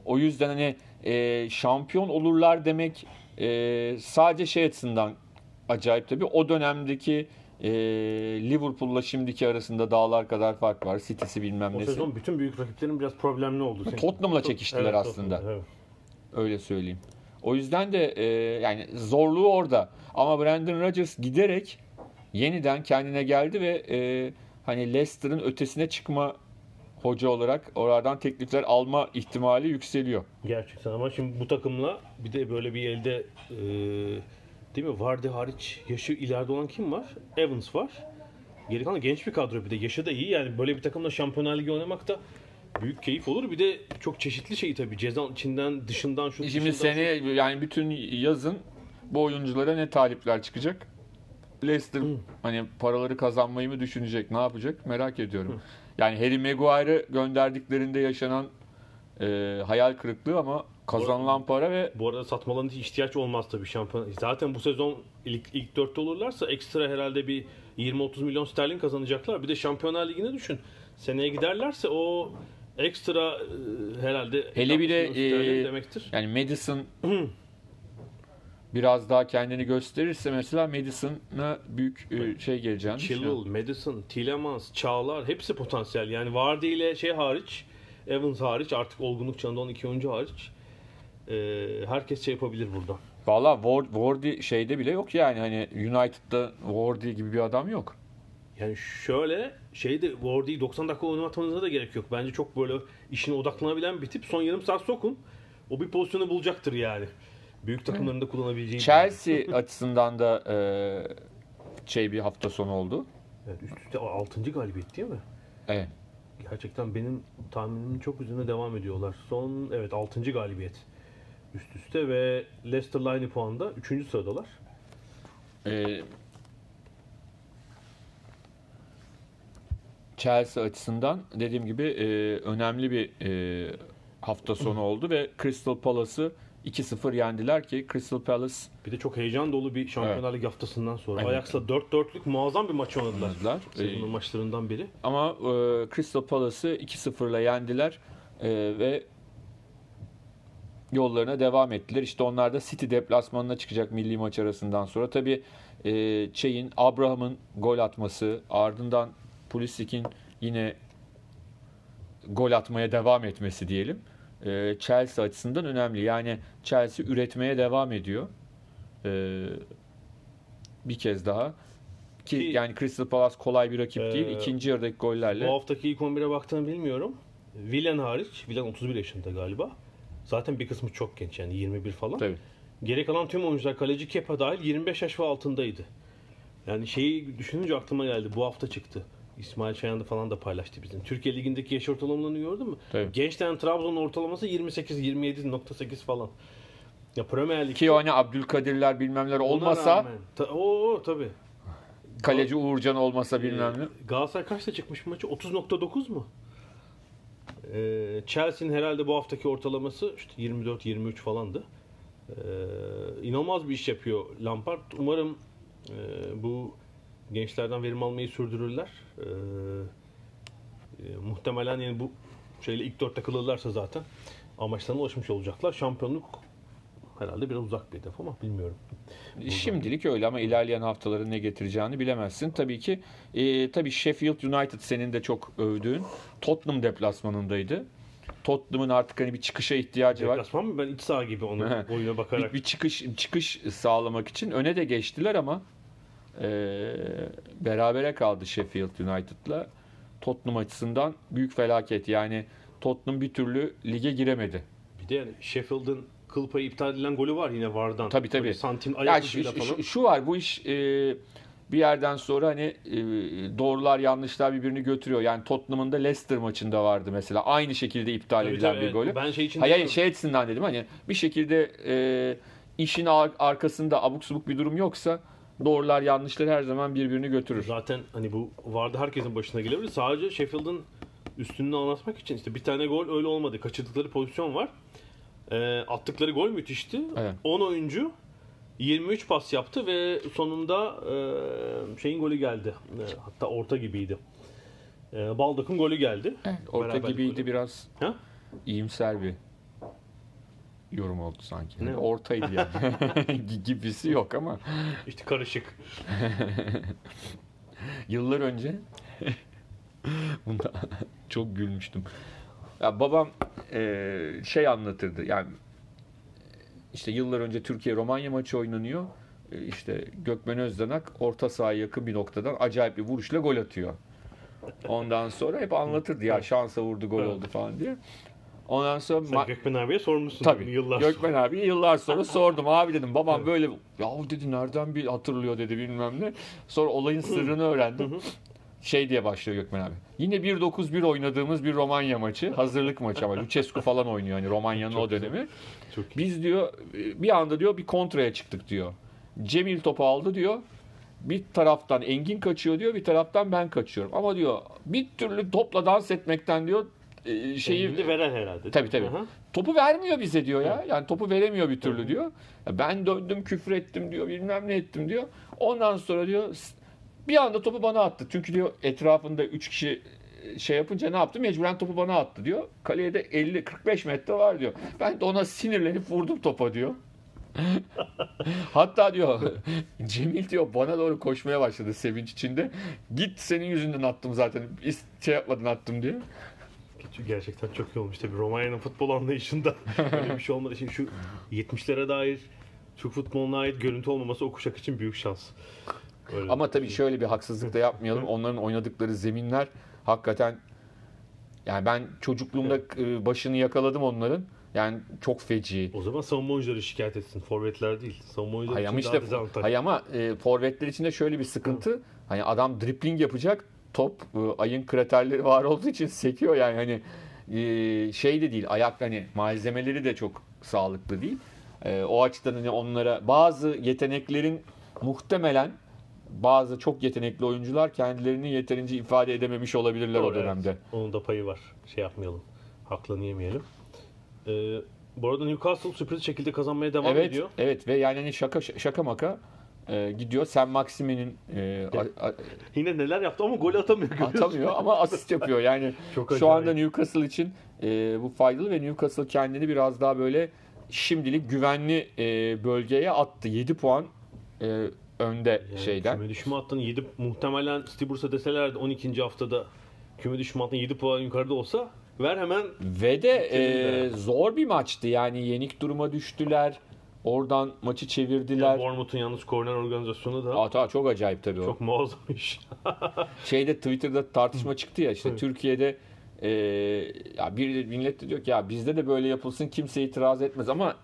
O yüzden hani e, şampiyon olurlar demek e, sadece şey açısından acayip tabii. O dönemdeki e, Liverpool'la şimdiki arasında dağlar kadar fark var. City'si bilmem O nesi. sezon bütün büyük rakiplerin biraz problemli oldu. Tottenham'la çekiştiler Evet, aslında. Evet. Öyle söyleyeyim. O yüzden de e, yani zorluğu orada. Ama Brandon Rodgers giderek yeniden kendine geldi ve e, hani Leicester'ın ötesine çıkma hoca olarak oradan teklifler alma ihtimali yükseliyor. Gerçekten ama şimdi bu takımla bir de böyle bir elde e, değil mi? Vardy hariç yaşı ileride olan kim var? Evans var. Geri kalan genç bir kadro bir de. Yaşı da iyi yani böyle bir takımla Şampiyonlar Ligi oynamak da büyük keyif olur. Bir de çok çeşitli şey tabii. Ceza içinden, dışından, şu Şimdi seneye yani bütün yazın bu oyunculara ne talipler çıkacak? Leicester hani paraları kazanmayı mı düşünecek, ne yapacak merak ediyorum. Yani Harry Maguire'ı gönderdiklerinde yaşanan e, hayal kırıklığı ama kazanılan para ve Bu arada satmalarına hiç ihtiyaç olmaz tabii şampiyon. Zaten bu sezon ilk, ilk dörtte olurlarsa ekstra herhalde bir 20-30 milyon sterlin kazanacaklar. Bir de Şampiyonlar Ligi'ne düşün. Seneye giderlerse o ekstra e, herhalde Hele bir de, 60 milyon sterlin e, demektir. Yani Madison biraz daha kendini gösterirse mesela Madison'a büyük e, şey geleceğini. Chilwell, Madison, Tielemans, Çağlar hepsi potansiyel. Yani Vardy ile şey hariç, Evans hariç artık olgunluk çağında 12 oyuncu hariç e, herkes şey yapabilir burada. Valla Ward, Wardy şeyde bile yok yani hani United'da Wardy gibi bir adam yok. Yani şöyle şeyde Wardy'yi 90 dakika oynatmanıza da gerek yok. Bence çok böyle işine odaklanabilen bir tip. Son yarım saat sokun. o bir pozisyonu bulacaktır yani. Büyük takımların da kullanabileceği. Chelsea açısından da e, şey bir hafta sonu oldu. Evet, üst üste 6. galibiyet değil mi? Evet. Gerçekten benim tahminimin çok üzerine devam ediyorlar. Son evet 6. galibiyet üst üste ve Leicester'la aynı puanda 3. sıradalar. E, Chelsea açısından dediğim gibi e, önemli bir e, hafta sonu oldu ve Crystal Palace'ı 2-0 yendiler ki Crystal Palace Bir de çok heyecan dolu bir Şampiyonlar Ligi haftasından sonra. Evet. Ajax'la 4-4'lük muazzam bir maç oynadılar. oynadılar. Sezonun E, maçlarından biri. Ama e, Crystal Palace'ı 2-0'la yendiler E, ve yollarına devam ettiler. İşte onlar da City deplasmanına çıkacak milli maç arasından sonra. Tabii e, şeyin Abraham'ın gol atması ardından Pulisic'in yine gol atmaya devam etmesi diyelim. E, Chelsea açısından önemli. Yani Chelsea üretmeye devam ediyor. E, bir kez daha. Ki Ki- yani Crystal Palace kolay bir rakip Ee, değil. İkinci yarıdaki gollerle Bu haftaki ilk 11'e baktığını bilmiyorum. Willen hariç, Willen 31 yaşında galiba. Zaten bir kısmı çok genç yani 21 falan. Tabii. Geri kalan tüm oyuncular kaleci Kepa dahil 25 yaş ve altındaydı. Yani şeyi düşününce aklıma geldi. Bu hafta çıktı. İsmail Şayan da falan da paylaştı bizim. Türkiye Ligi'ndeki yaş ortalamalarını gördün mü? Tabii. Gençlerin Trabzon'un ortalaması 28-27.8 falan. Ya Premier Lig'de Ki o hani Abdülkadirler bilmemler olmasa rağmen- Ta- Oo tabii. kaleci Uğurcan olmasa bilmem ne. Ee, Galatasaray kaçta çıkmış maçı? 30.9 mu? Ee, Chelsea'nin herhalde bu haftaki ortalaması işte 24-23 falandı. Ee, inanılmaz bir iş yapıyor Lampard. Umarım e, bu gençlerden verim almayı sürdürürler. Ee, e, muhtemelen yani bu şeyle ilk dört takılırlarsa zaten amaçlarına ulaşmış olacaklar. Şampiyonluk herhalde biraz uzak bir hedef ama bilmiyorum. Şimdilik öyle ama ilerleyen haftaların ne getireceğini bilemezsin. Tabii ki e, tabii Sheffield United senin de çok övdüğün Tottenham deplasmanındaydı. Tottenham'ın artık hani bir çıkışa ihtiyacı var. Deplasman mı? Ben iç saha gibi onu oyuna bakarak. Bir, bir çıkış çıkış sağlamak için öne de geçtiler ama e, berabere kaldı Sheffield United'la. Tottenham açısından büyük felaket. Yani Tottenham bir türlü lige giremedi. Bir de yani Sheffield'ın kıl payı iptal edilen golü var yine VAR'dan. Tabii, tabii. Böyle santim Ya ayak şu, ucuyla şu- falan. şu var bu iş e, bir yerden sonra hani e, doğrular yanlışlar birbirini götürüyor. Yani Tottenham'ın da Leicester maçında vardı mesela. Aynı şekilde iptal Tabii, edilen tabii, bir evet. golü. Ben şey için Hayır, hayır, şey açısından dedim hani bir şekilde e, işin ar- arkasında abuk subuk bir durum yoksa doğrular yanlışlar her zaman birbirini götürür. Zaten hani bu VAR'da herkesin başına gelebilir. Sadece Sheffield'ın üstünlüğünü anlatmak için işte bir tane gol öyle olmadı. Kaçırdıkları pozisyon var. Ee, attıkları gol müthişti. Evet. 10 oyuncu 23 pas yaptı ve sonunda e, şeyin golü geldi. E, hatta orta gibiydi. E, Baldak'ın golü geldi. Orta Beraberlik gibiydi golü. biraz Ha? iyimser bir yorum oldu sanki. Ne? Ortaydı yani. Gibisi yok ama İşte karışık. Yıllar önce bunda çok gülmüştüm. Ya babam e, şey anlatırdı. Yani işte yıllar önce Türkiye Romanya maçı oynanıyor. E, işte Gökmen Özdanak orta sahaya yakın bir noktadan acayip bir vuruşla gol atıyor. Ondan sonra hep anlatırdı ya şansa vurdu gol oldu falan diye. Ondan sonra Sen Gökmen abiye sormuşsun Tabii. yıllar Gökmen abi yıllar sonra sordum. Abi dedim babam böyle ya dedi nereden bir hatırlıyor dedi bilmem ne. Sonra olayın sırrını öğrendim. Şey diye başlıyor Gökmen abi. Yine 1-9-1 oynadığımız bir Romanya maçı. Hazırlık maçı ama Lucescu falan oynuyor hani Romanya'nın o dönemi. Çok. Biz diyor bir anda diyor bir kontraya çıktık diyor. Cemil topu aldı diyor. Bir taraftan Engin kaçıyor diyor, bir taraftan ben kaçıyorum. Ama diyor bir türlü topla dans etmekten diyor e, şeyi Şimdi veren herhalde. Tabii tabii. Aha. Topu vermiyor bize diyor ya. Yani topu veremiyor bir türlü diyor. Ya Ben döndüm küfür ettim diyor bilmem ne ettim diyor. Ondan sonra diyor bir anda topu bana attı. Çünkü diyor etrafında 3 kişi şey yapınca ne yaptı? Mecburen topu bana attı diyor. Kaleye de 50-45 metre var diyor. Ben de ona sinirlenip vurdum topa diyor. Hatta diyor Cemil diyor bana doğru koşmaya başladı sevinç içinde. Git senin yüzünden attım zaten. Hiç Şey yapmadın attım diyor. Gerçekten çok iyi olmuş tabii. Romanya'nın futbol anlayışında böyle bir şey olmadı. Şimdi şu 70'lere dair Türk futboluna ait görüntü olmaması o kuşak için büyük şans. Öyle. Ama tabii şöyle bir haksızlık da yapmayalım. Onların oynadıkları zeminler hakikaten yani ben çocukluğumda e, başını yakaladım onların. Yani çok feci. O zaman savunma oyuncuları şikayet etsin. Forvetler değil. Savunma oyuncuları Hay ama için işte daha dezavantaj. hay ama e, forvetler için de şöyle bir sıkıntı. Hani adam dripling yapacak. Top e, ayın kraterleri var olduğu için sekiyor yani hani e, şey de değil. Ayak hani malzemeleri de çok sağlıklı değil. E, o açıdan hani onlara bazı yeteneklerin muhtemelen bazı çok yetenekli oyuncular kendilerini yeterince ifade edememiş olabilirler o Doğru, evet. dönemde. Onun da payı var. Şey yapmayalım. Haklını yemeyelim. Ee, bu arada Newcastle sürpriz şekilde kazanmaya devam Evet, ediyor. evet ve yani hani şaka şaka maka e, gidiyor. Sen Maxime'nin e, a- a- Yine neler yaptı ama gol atamıyor. görüyorsun. atamıyor ama asist yapıyor. Yani Çok şu anda Newcastle için e, bu faydalı ve Newcastle kendini biraz daha böyle şimdilik güvenli e, bölgeye attı. 7 puan e, önde Yani şeyden. Küme düşme hattının 7 muhtemelen Stiburs'a deselerdi 12. haftada küme düşme hattının 7 puan yukarıda olsa ver hemen Ve de e, zor bir maçtı. Yani yenik duruma düştüler. Oradan maçı çevirdiler. Bournemouth'un yalnız korner organizasyonu da Ata çok acayip tabii o. çok muazzam iş. Şeyde Twitter'da tartışma çıktı ya işte. Türkiye'de e, ya bir millet de diyor ki ya bizde de böyle yapılsın kimse itiraz etmez ama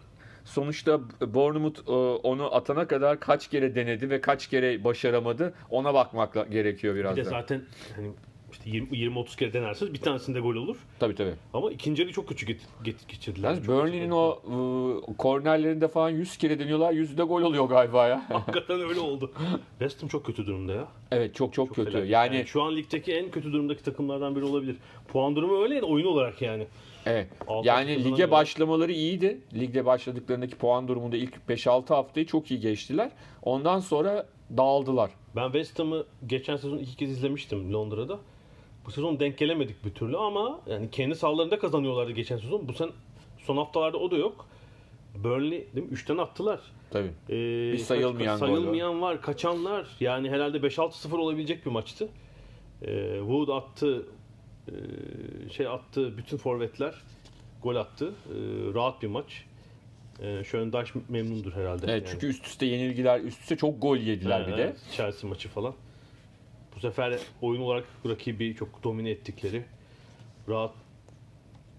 sonuçta Bournemouth e, onu atana kadar kaç kere denedi ve kaç kere başaramadı ona bakmak gerekiyor biraz Bir de da. zaten hani işte 20-30 kere denersiniz bir tanesinde gol olur. Tabii tabii. Ama ikinci yarıyı çok get- geçirdiler. Çok Burnley'nin o e, kornerlerinde falan 100 kere deniyorlar 100 de gol oluyor galiba ya. Hakikaten öyle oldu. West Ham çok kötü durumda ya. evet çok çok, kötü. felaket. Yani şu an ligdeki en kötü durumdaki takımlardan biri olabilir. Puan durumu öyle oyun olarak yani. Evet. Altı Yani lige başlamaları iyiydi. Ligde başladıklarındaki puan durumunda ilk 5-6 haftayı çok iyi geçtiler. Ondan sonra dağıldılar. Ben West Ham'ı geçen sezon iki kez izlemiştim Londra'da. Bu sezon denk gelemedik bir türlü ama yani kendi sahalarında kazanıyorlardı geçen sezon. Bu sene son haftalarda o da yok. Burnley değil mi? 3'ten attılar. Tabii. Ee, Bir sayılmayan kaç- sayılmayan var. Kaçanlar. Yani herhalde 5-6-0 olabilecek bir maçtı. Ee, Wood attı. ee, şey attı. Bütün forvetler gol attı. Ee, rahat bir maç. Ee, Schöndash memnundur herhalde. Evet, Yani. çünkü üst üste yenilgiler, üst üste çok gol yediler Ha, bir de. evet, Chelsea maçı falan. Bu sefer oyun olarak rakibi çok domine ettikleri, rahat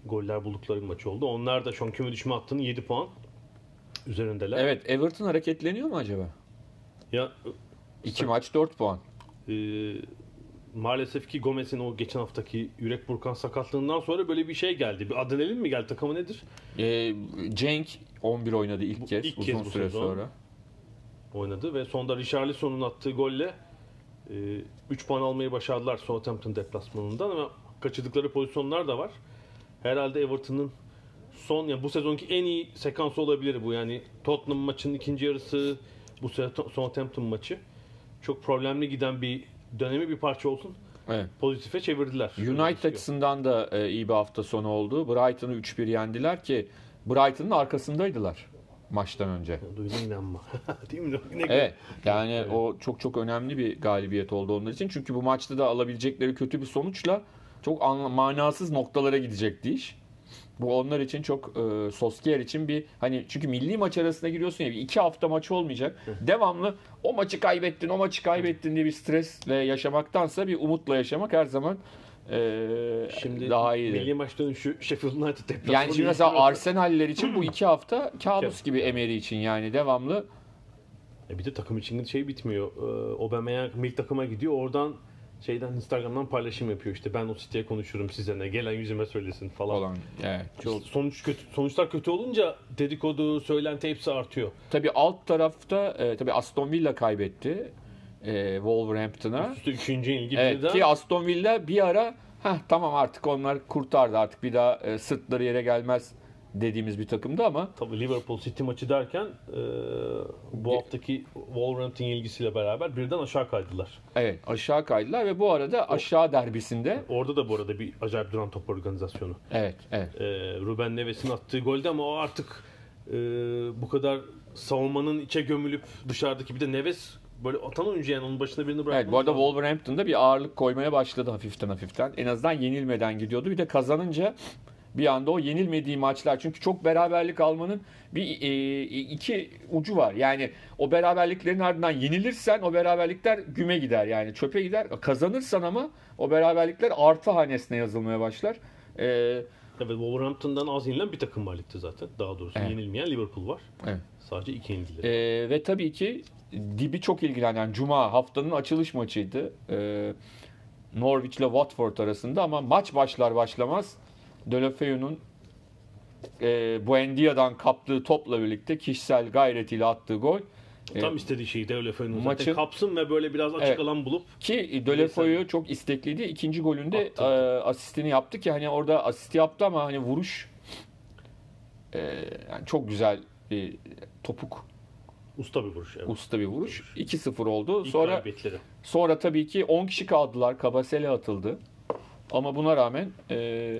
goller buldukları bir maç oldu. Onlar da şu an küme düşme hattının 7 puan üzerindeler. Evet, Everton hareketleniyor mu acaba? Ya 2 maç 4 puan. e, maalesef ki Gomez'in o geçen haftaki yürek burkan sakatlığından sonra böyle bir şey geldi. Bir adrenalin mi geldi takımı nedir? Ee, Cenk 11 oynadı ilk Bu- kez ilk uzun kez bu süre sezon. sonra. Oynadı ve sonda Richarlison'un attığı golle 3 puan almayı başardılar Southampton deplasmanından ama kaçırdıkları pozisyonlar da var. Herhalde Everton'ın son yani bu sezonki en iyi sekansı olabilir bu. Yani Tottenham maçının ikinci yarısı, bu Southampton maçı çok problemli giden bir dönemi bir parça olsun Evet. pozitife çevirdiler. United açısından da e, iyi bir hafta sonu oldu. Brighton'ı 3-1 yendiler ki Brighton'ın arkasındaydılar maçtan önce. Duydun inanma. Değil mi? Ne Evet. Yani o çok çok önemli bir galibiyet oldu onlar için. Çünkü bu maçta da alabilecekleri kötü bir sonuçla çok manasız noktalara gidecekti iş. Bu onlar için çok e, Solskjaer için bir hani çünkü milli maç arasına giriyorsun ya bir iki hafta maç olmayacak. Devamlı o maçı kaybettin, o maçı kaybettin diye bir stresle yaşamaktansa bir umutla yaşamak her zaman e, Şimdi daha iyi. milli maç dönüşü Sheffield United deplasmanı. Yani şimdi mesela Arsenaller için bu iki hafta kabus gibi Emery için yani devamlı E bir de takım için şey bitmiyor. Ee, Aubameyang milli takıma gidiyor. Oradan şeyden Instagram'dan paylaşım yapıyor. İşte ben o siteye konuşurum size ne. Gelen yüzüme söylesin falan. olan. Evet, çok Sonuç kötü, sonuçlar kötü olunca dedikodu, söylenti hepsi artıyor. Tabii alt tarafta e, tabii Aston Villa kaybetti e, Wolverhampton'a. Üstü üçüncü ilgi Evet birden. ki Aston Villa bir ara Heh, tamam artık onlar kurtardı artık bir daha e, sırtları yere gelmez dediğimiz bir takımdı ama Tabii Liverpool City maçı derken e, bu haftaki Wolverhampton ilgisiyle beraber birden aşağı kaydılar. evet aşağı kaydılar ve bu arada aşağı derbisinde Orada da bu arada bir acayip duran top organizasyonu. evet evet e, Ruben Neves'in attığı golde ama o artık e, bu kadar savunmanın içe gömülüp dışarıdaki bir de Neves böyle atan oyuncu yani onun başına birini bırakmak Evet bu arada Wolverhampton'da bir ağırlık koymaya başladı hafiften hafiften. En azından yenilmeden gidiyordu. Bir de kazanınca bir anda o yenilmediği maçlar çünkü çok beraberlik almanın bir e, iki ucu var. Yani o beraberliklerin ardından yenilirsen o beraberlikler güme gider yani çöpe gider. Kazanırsan ama o beraberlikler artı hanesine yazılmaya başlar. E, Evet Wolverhampton'dan az yenilen bir takım var ligde zaten. Daha doğrusu Evet. yenilmeyen Liverpool var. Evet. Sadece iki yenildiler. Ee, ve tabii ki dibi çok ilgilenen yani Cuma haftanın açılış maçıydı. Ee, Norwich ile Watford arasında ama maç başlar başlamaz Deulofeu'nun e, Buendia'dan kaptığı topla birlikte kişisel gayretiyle attığı gol. e, Tam istediği şeyi Deulofeu'nun zaten. Kapsın ve böyle biraz açık Evet. alan bulup Ki Deulofeu çok istekliydi. İkinci golünde Attı. e, asistini yaptı ki hani orada asist yaptı ama hani vuruş e, yani çok güzel bir topuk usta bir vuruş. Evet. usta bir vuruş. 2-0 oldu. İlk Sonra galibiyetleri. Sonra tabii ki 10 kişi kaldılar. Kabasele atıldı. Ama buna rağmen e,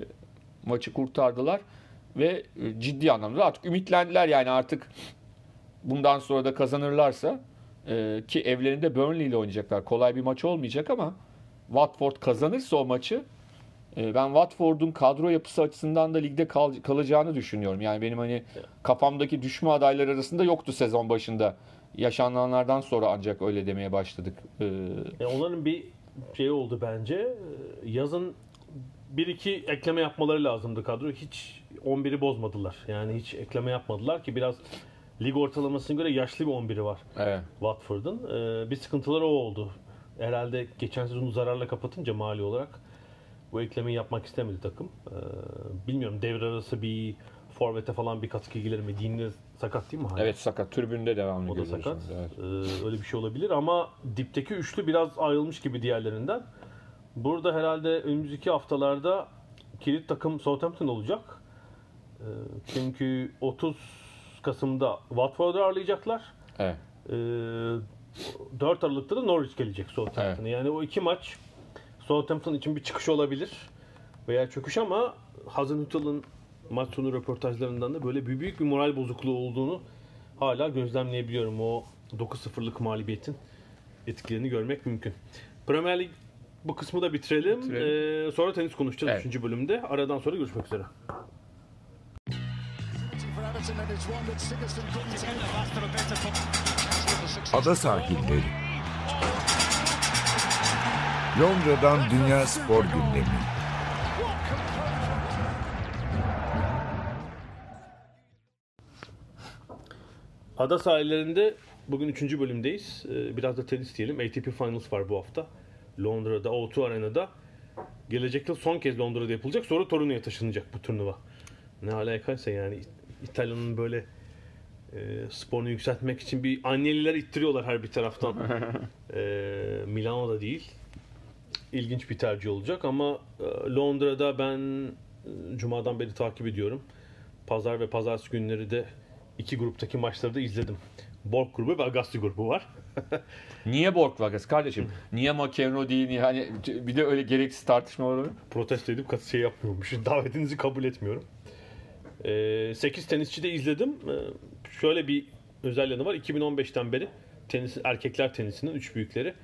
maçı kurtardılar ve e, ciddi anlamda artık ümitlendiler yani artık bundan sonra da kazanırlarsa e, ki evlerinde Burnley ile oynayacaklar. Kolay bir maç olmayacak ama Watford kazanırsa o maçı ben Watford'un kadro yapısı açısından da ligde kal- kalacağını düşünüyorum. Yani benim hani kafamdaki düşme adayları arasında yoktu sezon başında. Yaşananlardan sonra ancak öyle demeye başladık. E, Yani onların bir şey oldu bence. Ee, Yazın bir iki ekleme yapmaları lazımdı kadro. Hiç 11'i bozmadılar. Yani hiç ekleme yapmadılar ki biraz lig ortalamasına göre yaşlı bir 11'i var evet. Watford'un. Ee, bir sıkıntıları o oldu. Herhalde geçen sezonu zararla kapatınca mali olarak bu eklemeyi yapmak istemedi takım. Ee, bilmiyorum devre arası bir forvete falan bir katkı gelir mi? Dinle sakat değil mi? hala? Evet sakat. Tribünde devamlı O da sakat. şimdi, evet. Ee, öyle bir şey olabilir ama dipteki üçlü biraz ayrılmış gibi diğerlerinden. Burada herhalde önümüzdeki haftalarda kilit takım Southampton olacak. Ee, çünkü 30 Kasım'da Watford'u ağırlayacaklar. Evet. Ee, 4 Aralık'ta da Norwich gelecek Southampton'a. Yani o iki maç Southampton için bir çıkış olabilir veya çöküş ama Hazenhüttl'ın maç sonu röportajlarından da böyle bir büyük bir moral bozukluğu olduğunu hala gözlemleyebiliyorum. O 9-0'lık mağlubiyetin etkilerini görmek mümkün. Premier Lig bu kısmı da bitirelim. Bitirelim. Ee, sonra tenis konuşacağız Evet. 3. bölümde. Aradan sonra görüşmek üzere. for Everton Londra'dan Dünya Spor Gündemi. Ada sahillerinde bugün 3. bölümdeyiz. Ee, Biraz da tenis diyelim. ATP Finals var bu hafta. Londra'da, O2 Arena'da. Gelecek yıl son kez Londra'da yapılacak. Sonra Torino'ya taşınacak bu turnuva. Ne alakaysa yani İtalya'nın böyle e, sporunu yükseltmek için bir Agnelliler ittiriyorlar her bir taraftan. e, Milano'da değil. İlginç bir tercih olacak ama e, Londra'da ben e, Cuma'dan beri takip ediyorum. Pazar ve pazartesi günleri de iki gruptaki maçları da izledim. Borg grubu ve Agassi grubu var. Niye Borg Vargas kardeşim? Niye McEnroe değil? Niye? Hani bir de öyle gereksiz tartışmalar olur. Protesto edip kat şey yapmıyormuş. Davetinizi kabul etmiyorum. Ee, 8 tenisçi de izledim. Ee, şöyle bir özel yanı var. 2015'ten beri tenis, erkekler tenisinin üç büyükleri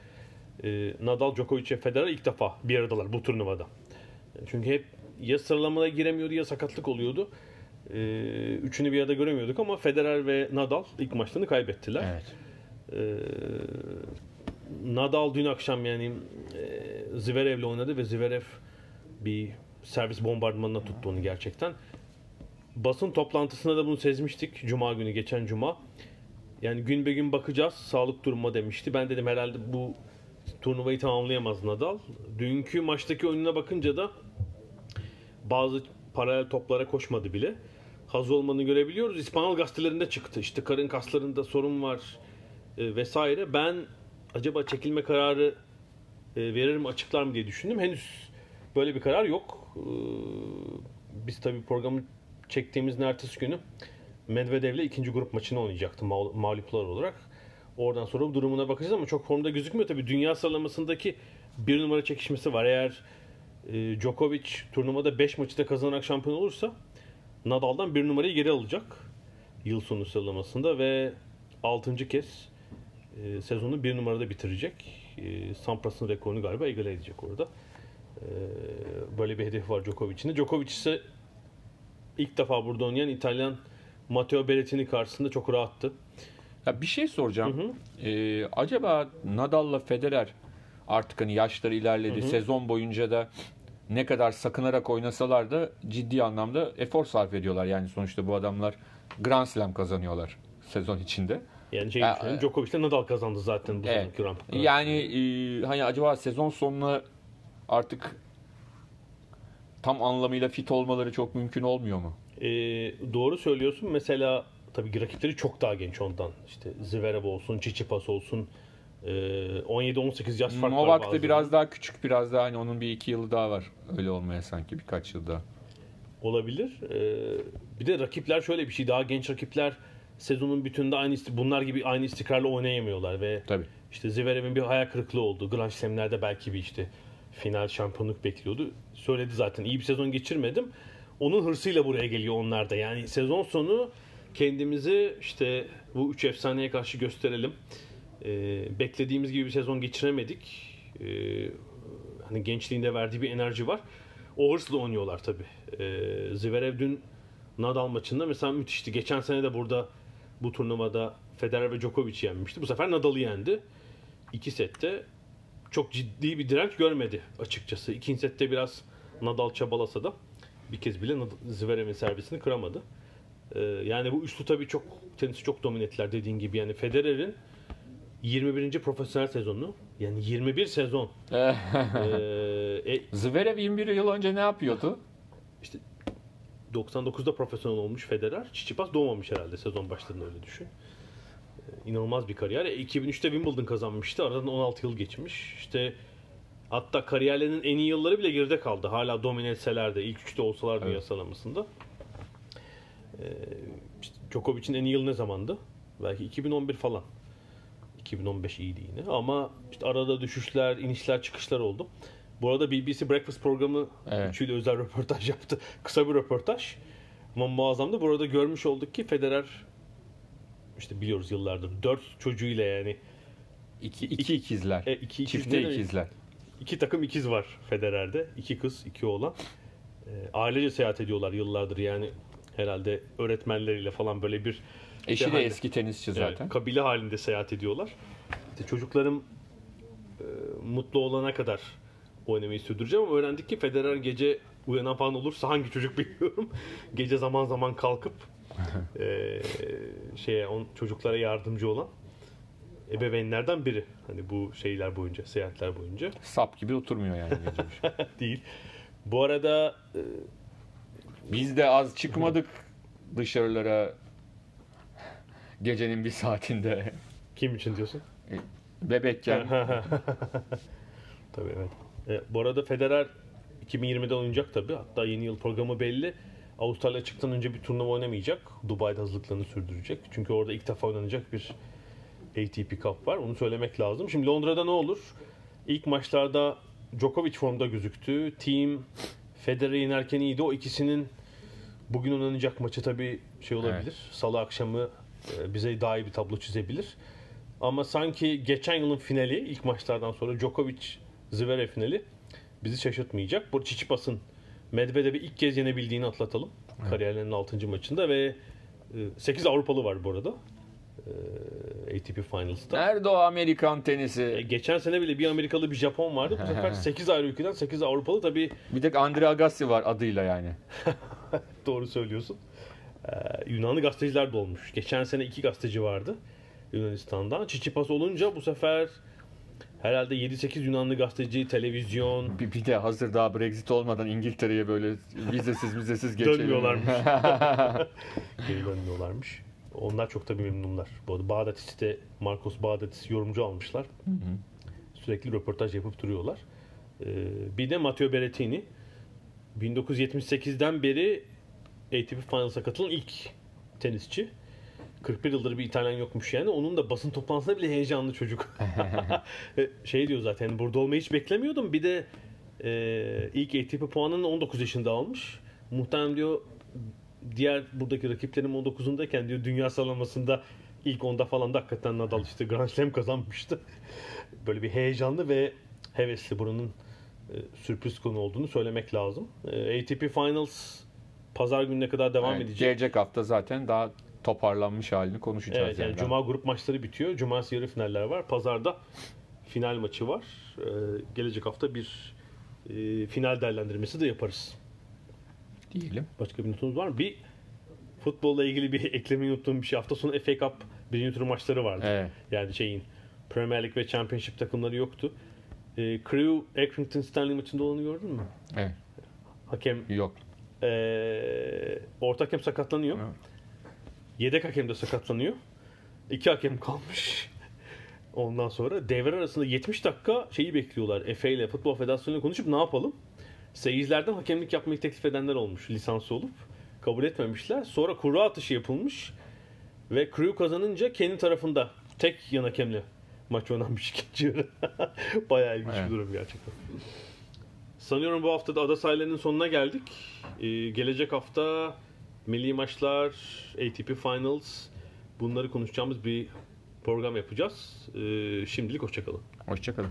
e, Nadal, Djokovic ve Federer ilk defa bir aradalar bu turnuvada. Çünkü hep ya sıralamaya giremiyordu ya sakatlık oluyordu. Ee, üçünü bir arada göremiyorduk ama Federer ve Nadal ilk maçlarını kaybettiler. Evet. Ee, Nadal dün akşam yani e, Zverev'le oynadı ve Zverev bir servis bombardımanına tuttu onu gerçekten. Basın toplantısında da bunu sezmiştik. Cuma günü, geçen cuma. Yani gün be gün bakacağız. Sağlık duruma demişti. Ben dedim herhalde bu turnuvayı tamamlayamaz Nadal. Dünkü maçtaki oyununa bakınca da bazı paralel toplara koşmadı bile. Hazır olmadığını görebiliyoruz. İspanyol gazetelerinde çıktı. İşte karın kaslarında sorun var e, vesaire. Ben acaba çekilme kararı e, verir açıklar mı diye düşündüm. Henüz böyle bir karar yok. E, biz tabii programı çektiğimiz ertesi günü Medvedev'le ikinci grup maçını oynayacaktı mağ- mağluplar olarak. Oradan sonra durumuna bakacağız ama çok formda gözükmüyor. Tabii dünya sıralamasındaki bir numara çekişmesi var. Eğer e, Djokovic turnuvada 5 maçı da kazanarak şampiyon olursa Nadal'dan bir numarayı geri alacak yıl sonu sıralamasında ve 6. kez e, sezonu bir numarada bitirecek. E, Sampras'ın rekorunu galiba egale edecek orada. E, böyle bir hedef var Djokovic'in. de. Djokovic ise ilk defa burada oynayan İtalyan Matteo Berrettini karşısında çok rahattı. Ya bir şey soracağım. Ee, acaba Nadal'la Federer artık hani yaşları ilerledi. Sezon boyunca da ne kadar sakınarak oynasalar da ciddi anlamda efor sarf ediyorlar. Yani sonuçta bu adamlar Grand Slam kazanıyorlar sezon içinde. Yani şey düşünelim, e- Djokovic'le Nadal kazandı zaten bu Evet. Grand Prix. Yani e, hani acaba sezon sonuna artık tam anlamıyla fit olmaları çok mümkün olmuyor mu? Ee, doğru söylüyorsun. Mesela tabii ki rakipleri çok daha genç ondan. İşte Zverev olsun, Tsitsipas olsun. Ee, 17-18 yaş fark var Novak da biraz daha küçük, biraz daha hani onun bir iki yılı daha var. Öyle olmaya sanki birkaç yıl daha. olabilir. Ee, bir de rakipler şöyle bir şey. Daha genç rakipler sezonun bütününde aynı bunlar gibi aynı istikrarla oynayamıyorlar ve Tabii. işte Zverev'in bir hayal kırıklığı oldu. Grand Slam'lerde belki bir işte final şampiyonluk bekliyordu. Söyledi zaten iyi bir sezon geçirmedim. Onun hırsıyla buraya geliyor onlar da. Yani sezon sonu kendimizi işte bu üç efsaneye karşı gösterelim. Ee, beklediğimiz gibi bir sezon geçiremedik. Ee, hani gençliğinde verdiği bir enerji var. O hırsla oynuyorlar tabii. Ee, Zverev dün Nadal maçında mesela müthişti. Geçen sene de burada bu turnuvada Federer ve Djokovic yenmişti. Bu sefer Nadal'ı yendi. İki sette çok ciddi bir direnç görmedi açıkçası. İkinci sette biraz Nadal çabalasa da bir kez bile Zverev'in servisini kıramadı. Ee, yani bu üçlü tabii çok tenisi çok domine ettiler dediğin gibi. Yani Federer'in 21. profesyonel sezonu yani 21 sezon ee, e, Zverev 21 yıl önce ne yapıyordu? 99'da profesyonel olmuş Federer. Tsitsipas doğmamış herhalde sezon başlarında öyle düşün. Ee, İnanılmaz bir kariyer. E, 2003'te Wimbledon kazanmıştı. Aradan 16 yıl geçmiş. İşte hatta kariyerlerinin en iyi yılları bile geride kaldı. Hala domine etseler de ilk üçte olsalar dünya Evet. sıralamasında. Ee, işte Djokovic'in en iyi yılı ne zamandı? Belki 2011 falan. 2015 iyiydi yine ama işte arada düşüşler, inişler, çıkışlar oldu. Bu arada BBC Breakfast programı Evet. üçüyle özel röportaj yaptı. Kısa bir röportaj. Ama muazzamdı. Burada görmüş olduk ki Federer işte biliyoruz yıllardır dört çocuğuyla yani İki, iki ikizler. e, iki, ikiz Çifte ne ikizler. iki takım ikiz var Federer'de. İki kız, iki oğlan. E, ailece seyahat ediyorlar yıllardır yani herhalde öğretmenleriyle falan böyle bir Eşi de halde. eski tenisçi Evet, zaten. kabile halinde seyahat ediyorlar. İşte çocuklarım e, mutlu olana kadar oynamayı sürdüreceğim ama öğrendik ki Federer gece uyanan falan olursa hangi çocuk bilmiyorum. gece zaman zaman kalkıp e, şeye on, çocuklara yardımcı olan ebeveynlerden biri. Hani bu şeyler boyunca, seyahatler boyunca Sap gibi oturmuyor yani gece. değil. Bu arada e, Biz de az çıkmadık dışarılara gecenin bir saatinde kim için diyorsun? bebekken. Tabii evet. E, bu arada Federer 2020'de oynayacak tabii. Hatta yeni yıl programı belli. Avustralya çıktıktan önce bir turnuva oynamayacak. Dubai'de hazırlıklarını sürdürecek. Çünkü orada ilk defa oynanacak bir ATP Cup var. Onu söylemek lazım. Şimdi Londra'da ne olur? İlk maçlarda Djokovic formda gözüktü. Team Federer'i yenerken iyiydi. O ikisinin bugün oynanacak maçı tabii şey olabilir. Salı akşamı e, bize daha iyi bir tablo çizebilir. Ama sanki geçen yılın finali ilk maçlardan sonra Djokovic Zverev finali bizi şaşırtmayacak. Bu Çiçipas'ın Medvedev'i ilk kez yenebildiğini atlatalım. Kariyerlerinin 6. maçında ve 8 Avrupalı var bu arada. E, ATP Finals'ta. Nerede o Amerikan E, tenisi? Geçen sene bile bir Amerikalı bir Japon vardı. Bu sefer 8 ayrı ülkeden 8 Avrupalı tabii Bir tek Andre Agassi var adıyla yani. Doğru söylüyorsun. Ee, Yunanlı gazeteciler de olmuş. Geçen sene iki gazeteci vardı Yunanistan'dan. Çiçipas olunca bu sefer herhalde 7-8 Yunanlı gazeteci, televizyon Bir, bir de hazır daha Brexit olmadan İngiltere'ye böyle vizesiz vizesiz geçelim. dönmüyorlarmış. Geri dönmüyorlarmış. Onlar çok tabii memnunlar. Bu arada Bağdatis'te Marcos Bağdatis yorumcu almışlar. Sürekli röportaj yapıp duruyorlar. Ee, bir de Matteo Berrettini 1978'den beri ATP Finals'a katılan ilk tenisçi. 41 yıldır bir İtalyan yokmuş yani. Onun da basın toplantısında bile heyecanlı çocuk. Şey diyor zaten burada olmayı hiç beklemiyordum. Bir de e, ilk ATP puanını 19 yaşında almış. Muhtemelen diyor diğer buradaki rakiplerim 19'undayken diyor dünya sıralamasında ilk onda falan da hakikaten Nadal işte Grand Slam kazanmıştı. Böyle bir heyecanlı ve hevesli buranın e, sürpriz konu olduğunu söylemek lazım. E, ATP Finals pazar gününe kadar devam Evet, edecek. Gelecek hafta zaten daha toparlanmış halini konuşacağız. Evet yani yani. Cuma grup maçları bitiyor. Cumartesi yarı finaller var. Pazarda final maçı var. Ee, gelecek hafta bir e, final değerlendirmesi de yaparız. Diyelim. Başka bir notunuz var mı? Bir futbolla ilgili bir eklemeyi unuttuğum bir şey. Hafta sonu FA Cup birinci tur maçları vardı. Evet. Yani şeyin Premier League ve Championship takımları yoktu. E, Crew Accrington Stanley maçında olanı gördün mü? Evet. Hakem Yok. e, orta hakem sakatlanıyor. Evet. Yedek hakem de sakatlanıyor. İki hakem kalmış. Ondan sonra devre arasında 70 dakika şeyi bekliyorlar. Efe ile Futbol Federasyonu'yla konuşup ne yapalım? Seyircilerden hakemlik yapmayı teklif edenler olmuş lisansı olup. Kabul etmemişler. Sonra kura atışı yapılmış. Ve Crew kazanınca kendi tarafında tek yan hakemle maç oynanmış ikinci yarı. Bayağı ilginç Evet. bir durum gerçekten. Sanıyorum bu hafta da ada sahillerinin sonuna geldik. Ee, gelecek hafta milli maçlar, ATP Finals bunları konuşacağımız bir program yapacağız. Ee, şimdilik hoşçakalın. Hoşçakalın.